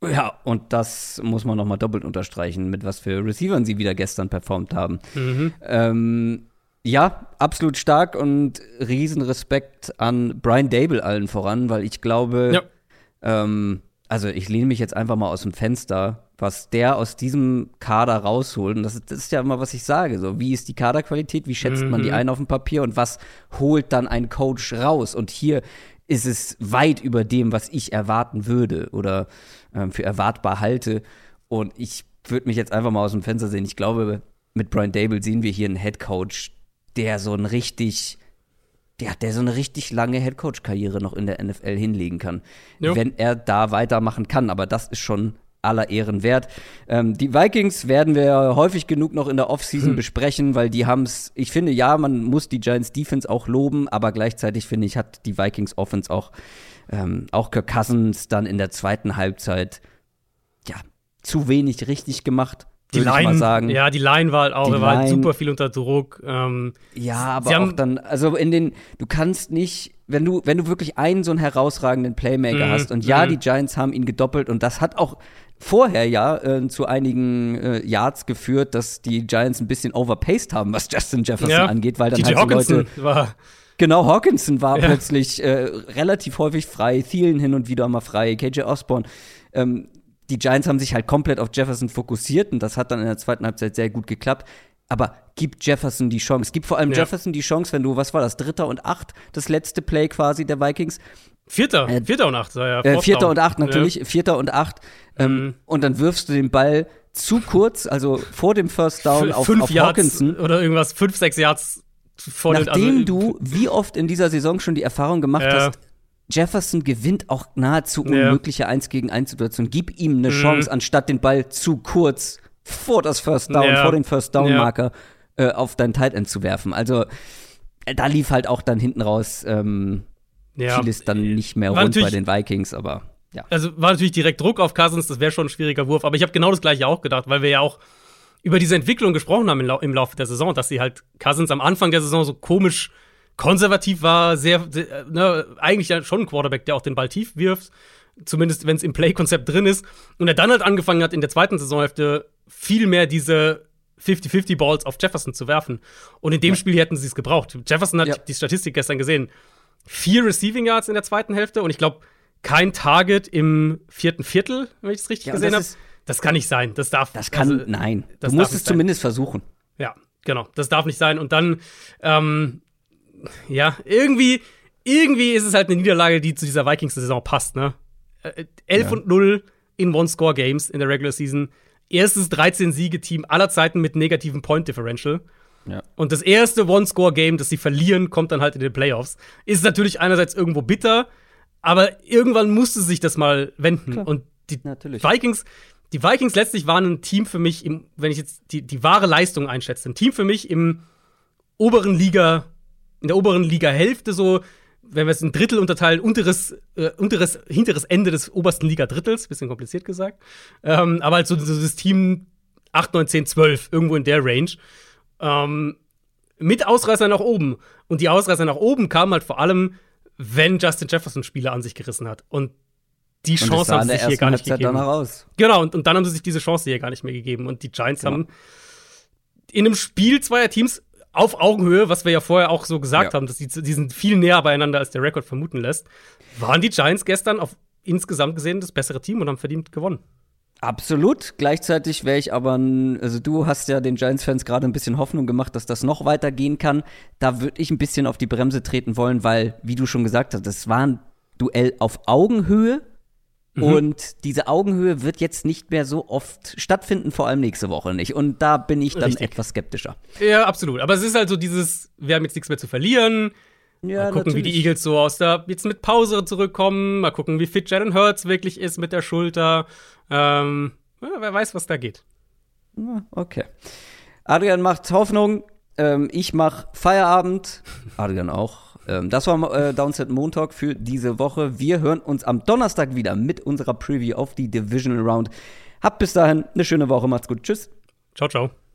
Ja, und das muss man noch mal doppelt unterstreichen, mit was für Receivern sie wieder gestern performt haben. Mhm. Ähm, ja, absolut stark und Riesenrespekt an Brian Dable allen voran, weil ich glaube, ja. ähm, also ich lehne mich jetzt einfach mal aus dem Fenster, was der aus diesem Kader rausholt. Und das, ist, das ist ja immer, was ich sage. So, wie ist die Kaderqualität? Wie schätzt mhm. man die mhm. ein auf dem Papier? Und was holt dann ein Coach raus? Und hier ist es weit über dem, was ich erwarten würde oder ähm, für erwartbar halte. Und ich würde mich jetzt einfach mal aus dem Fenster sehen. Ich glaube, mit Brian Dable sehen wir hier einen Head Coach, der so ein richtig, der, der so eine richtig lange Headcoach-Karriere noch in der NFL hinlegen kann, jo. wenn er da weitermachen kann. Aber das ist schon aller Ehren wert. Ähm, die Vikings werden wir häufig genug noch in der Offseason hm. besprechen, weil die haben es, ich finde, ja, man muss die Giants Defense auch loben, aber gleichzeitig finde ich, hat die Vikings Offense auch, ähm, auch Kirk Cousins dann in der zweiten Halbzeit, ja, zu wenig richtig gemacht. Die Line, sagen. ja, die Line war halt auch, Die er war halt super viel unter Druck. Ähm, Ja, aber auch dann, also in den, du kannst nicht, wenn du, wenn du wirklich einen so einen herausragenden Playmaker Mhm, hast und ja, mhm. die Giants haben ihn gedoppelt und das hat auch vorher ja äh, zu einigen äh, Yards geführt, dass die Giants ein bisschen overpaced haben, was Justin Jefferson ja, angeht, weil dann TJ halt so Leute, war genau, Hawkinson war Ja. plötzlich äh, relativ häufig frei, Thielen hin und wieder mal frei, KJ Osborne, ähm, die Giants haben sich halt komplett auf Jefferson fokussiert und das hat dann in der zweiten Halbzeit sehr gut geklappt. Aber gib Jefferson die Chance. Gib vor allem Ja. Jefferson die Chance, wenn du, was war das, Dritter und Acht, das letzte Play quasi der Vikings. Vierter, Äh, Vierter und Acht, ja. Äh, Vierter Down. und Acht natürlich, Vierter und Acht. Ähm, Mhm. Und dann wirfst du den Ball zu kurz, also vor dem First Ja. Down F- auf, fünf auf Yards Hawkinson. oder irgendwas, fünf, sechs Yards vor den- Nachdem also, du wie oft in dieser Saison schon die Erfahrung gemacht Ja. hast, Jefferson gewinnt auch nahezu Ja. unmögliche 1 gegen 1 Situation. Gib ihm eine Mhm. Chance, anstatt den Ball zu kurz vor das First Down, Ja. vor den First Down Ja. Marker äh, auf dein Tight End zu werfen. Also äh, da lief halt auch dann hinten raus ähm, ja. vieles dann nicht mehr War rund bei den Vikings, aber ja. Also war natürlich direkt Druck auf Cousins, das wäre schon ein schwieriger Wurf, aber ich habe genau das gleiche auch gedacht, weil wir ja auch über diese Entwicklung gesprochen haben im, Lau im Laufe der Saison, dass sie halt Cousins am Anfang der Saison so komisch konservativ war, sehr, sehr ne, eigentlich ja schon ein Quarterback, der auch den Ball tief wirft, zumindest wenn es im Play-Konzept drin ist. Und er dann halt angefangen hat, in der zweiten Saisonhälfte viel mehr diese 50-50 Balls auf Jefferson zu werfen. Und in dem Spiel hätten sie es gebraucht. Jefferson hat Ja. die Statistik gestern gesehen. Vier Receiving Yards in der zweiten Hälfte und ich glaube, kein Target im vierten Viertel, wenn ich es richtig Ja, gesehen habe. das Das kann nicht sein. Das darf Das kann, also, nein. das Du musst es sein. zumindest versuchen. Ja, genau. Das darf nicht sein. Und dann, ähm, ja, irgendwie, irgendwie ist es halt eine Niederlage, die zu dieser Vikings-Saison passt, ne? Äh, 11 Ja. und 0 in One-Score-Games in der Regular Season. Erstes 13-Siege-Team aller Zeiten mit negativem Point-Differential. Ja. Und das erste One-Score-Game, das sie verlieren, kommt dann halt in den Playoffs. Ist natürlich einerseits irgendwo bitter, aber irgendwann musste sich das mal wenden. Klar. Und die Natürlich. Vikings, die Vikings letztlich waren ein Team für mich, im, wenn ich jetzt die, die wahre Leistung einschätze, ein Team für mich im oberen Liga, in der oberen Liga-Hälfte so, wenn wir es in Drittel unterteilen, unteres, äh, unteres, hinteres Ende des obersten Liga-Drittels, bisschen kompliziert gesagt. Ähm, aber halt so, so das Team 8, 9, 10, 12, irgendwo in der Range. Ähm, mit Ausreißer nach oben. Und die Ausreißer nach oben kamen halt vor allem, wenn Justin Jefferson Spiele an sich gerissen hat. Und die Chance haben sie sich hier gar nicht Halbzeit gegeben. danach aus. Genau, und, und dann haben sie sich diese Chance hier gar nicht mehr gegeben. Und die Giants Genau. haben in einem Spiel zweier Teams auf Augenhöhe, was wir ja vorher auch so gesagt Ja. haben, dass die, die sind viel näher beieinander, als der Rekord vermuten lässt, waren die Giants gestern auf insgesamt gesehen das bessere Team und haben verdient gewonnen. Absolut. Gleichzeitig wäre ich aber, also du hast ja den Giants-Fans gerade ein bisschen Hoffnung gemacht, dass das noch weitergehen kann. Da würde ich ein bisschen auf die Bremse treten wollen, weil, wie du schon gesagt hast, das war ein Duell auf Augenhöhe. Mhm. Und diese Augenhöhe wird jetzt nicht mehr so oft stattfinden, vor allem nächste Woche nicht. Und da bin ich dann Richtig. etwas skeptischer. Ja, absolut. Aber es ist halt so dieses, wir haben jetzt nichts mehr zu verlieren. Ja, Mal gucken, wie die Eagles so aus der jetzt mit Pause zurückkommen. Mal gucken, wie fit Jalen Hurts wirklich ist mit der Schulter. Ähm, ja, wer weiß, was da geht. Okay. Adrian macht Hoffnung, ähm, ich mach Feierabend. Adrian auch. Ähm, das war äh, Downset Montag für diese Woche. Wir hören uns am Donnerstag wieder mit unserer Preview auf die Divisional Round. Habt bis dahin eine schöne Woche. Macht's gut. Tschüss. Ciao, ciao.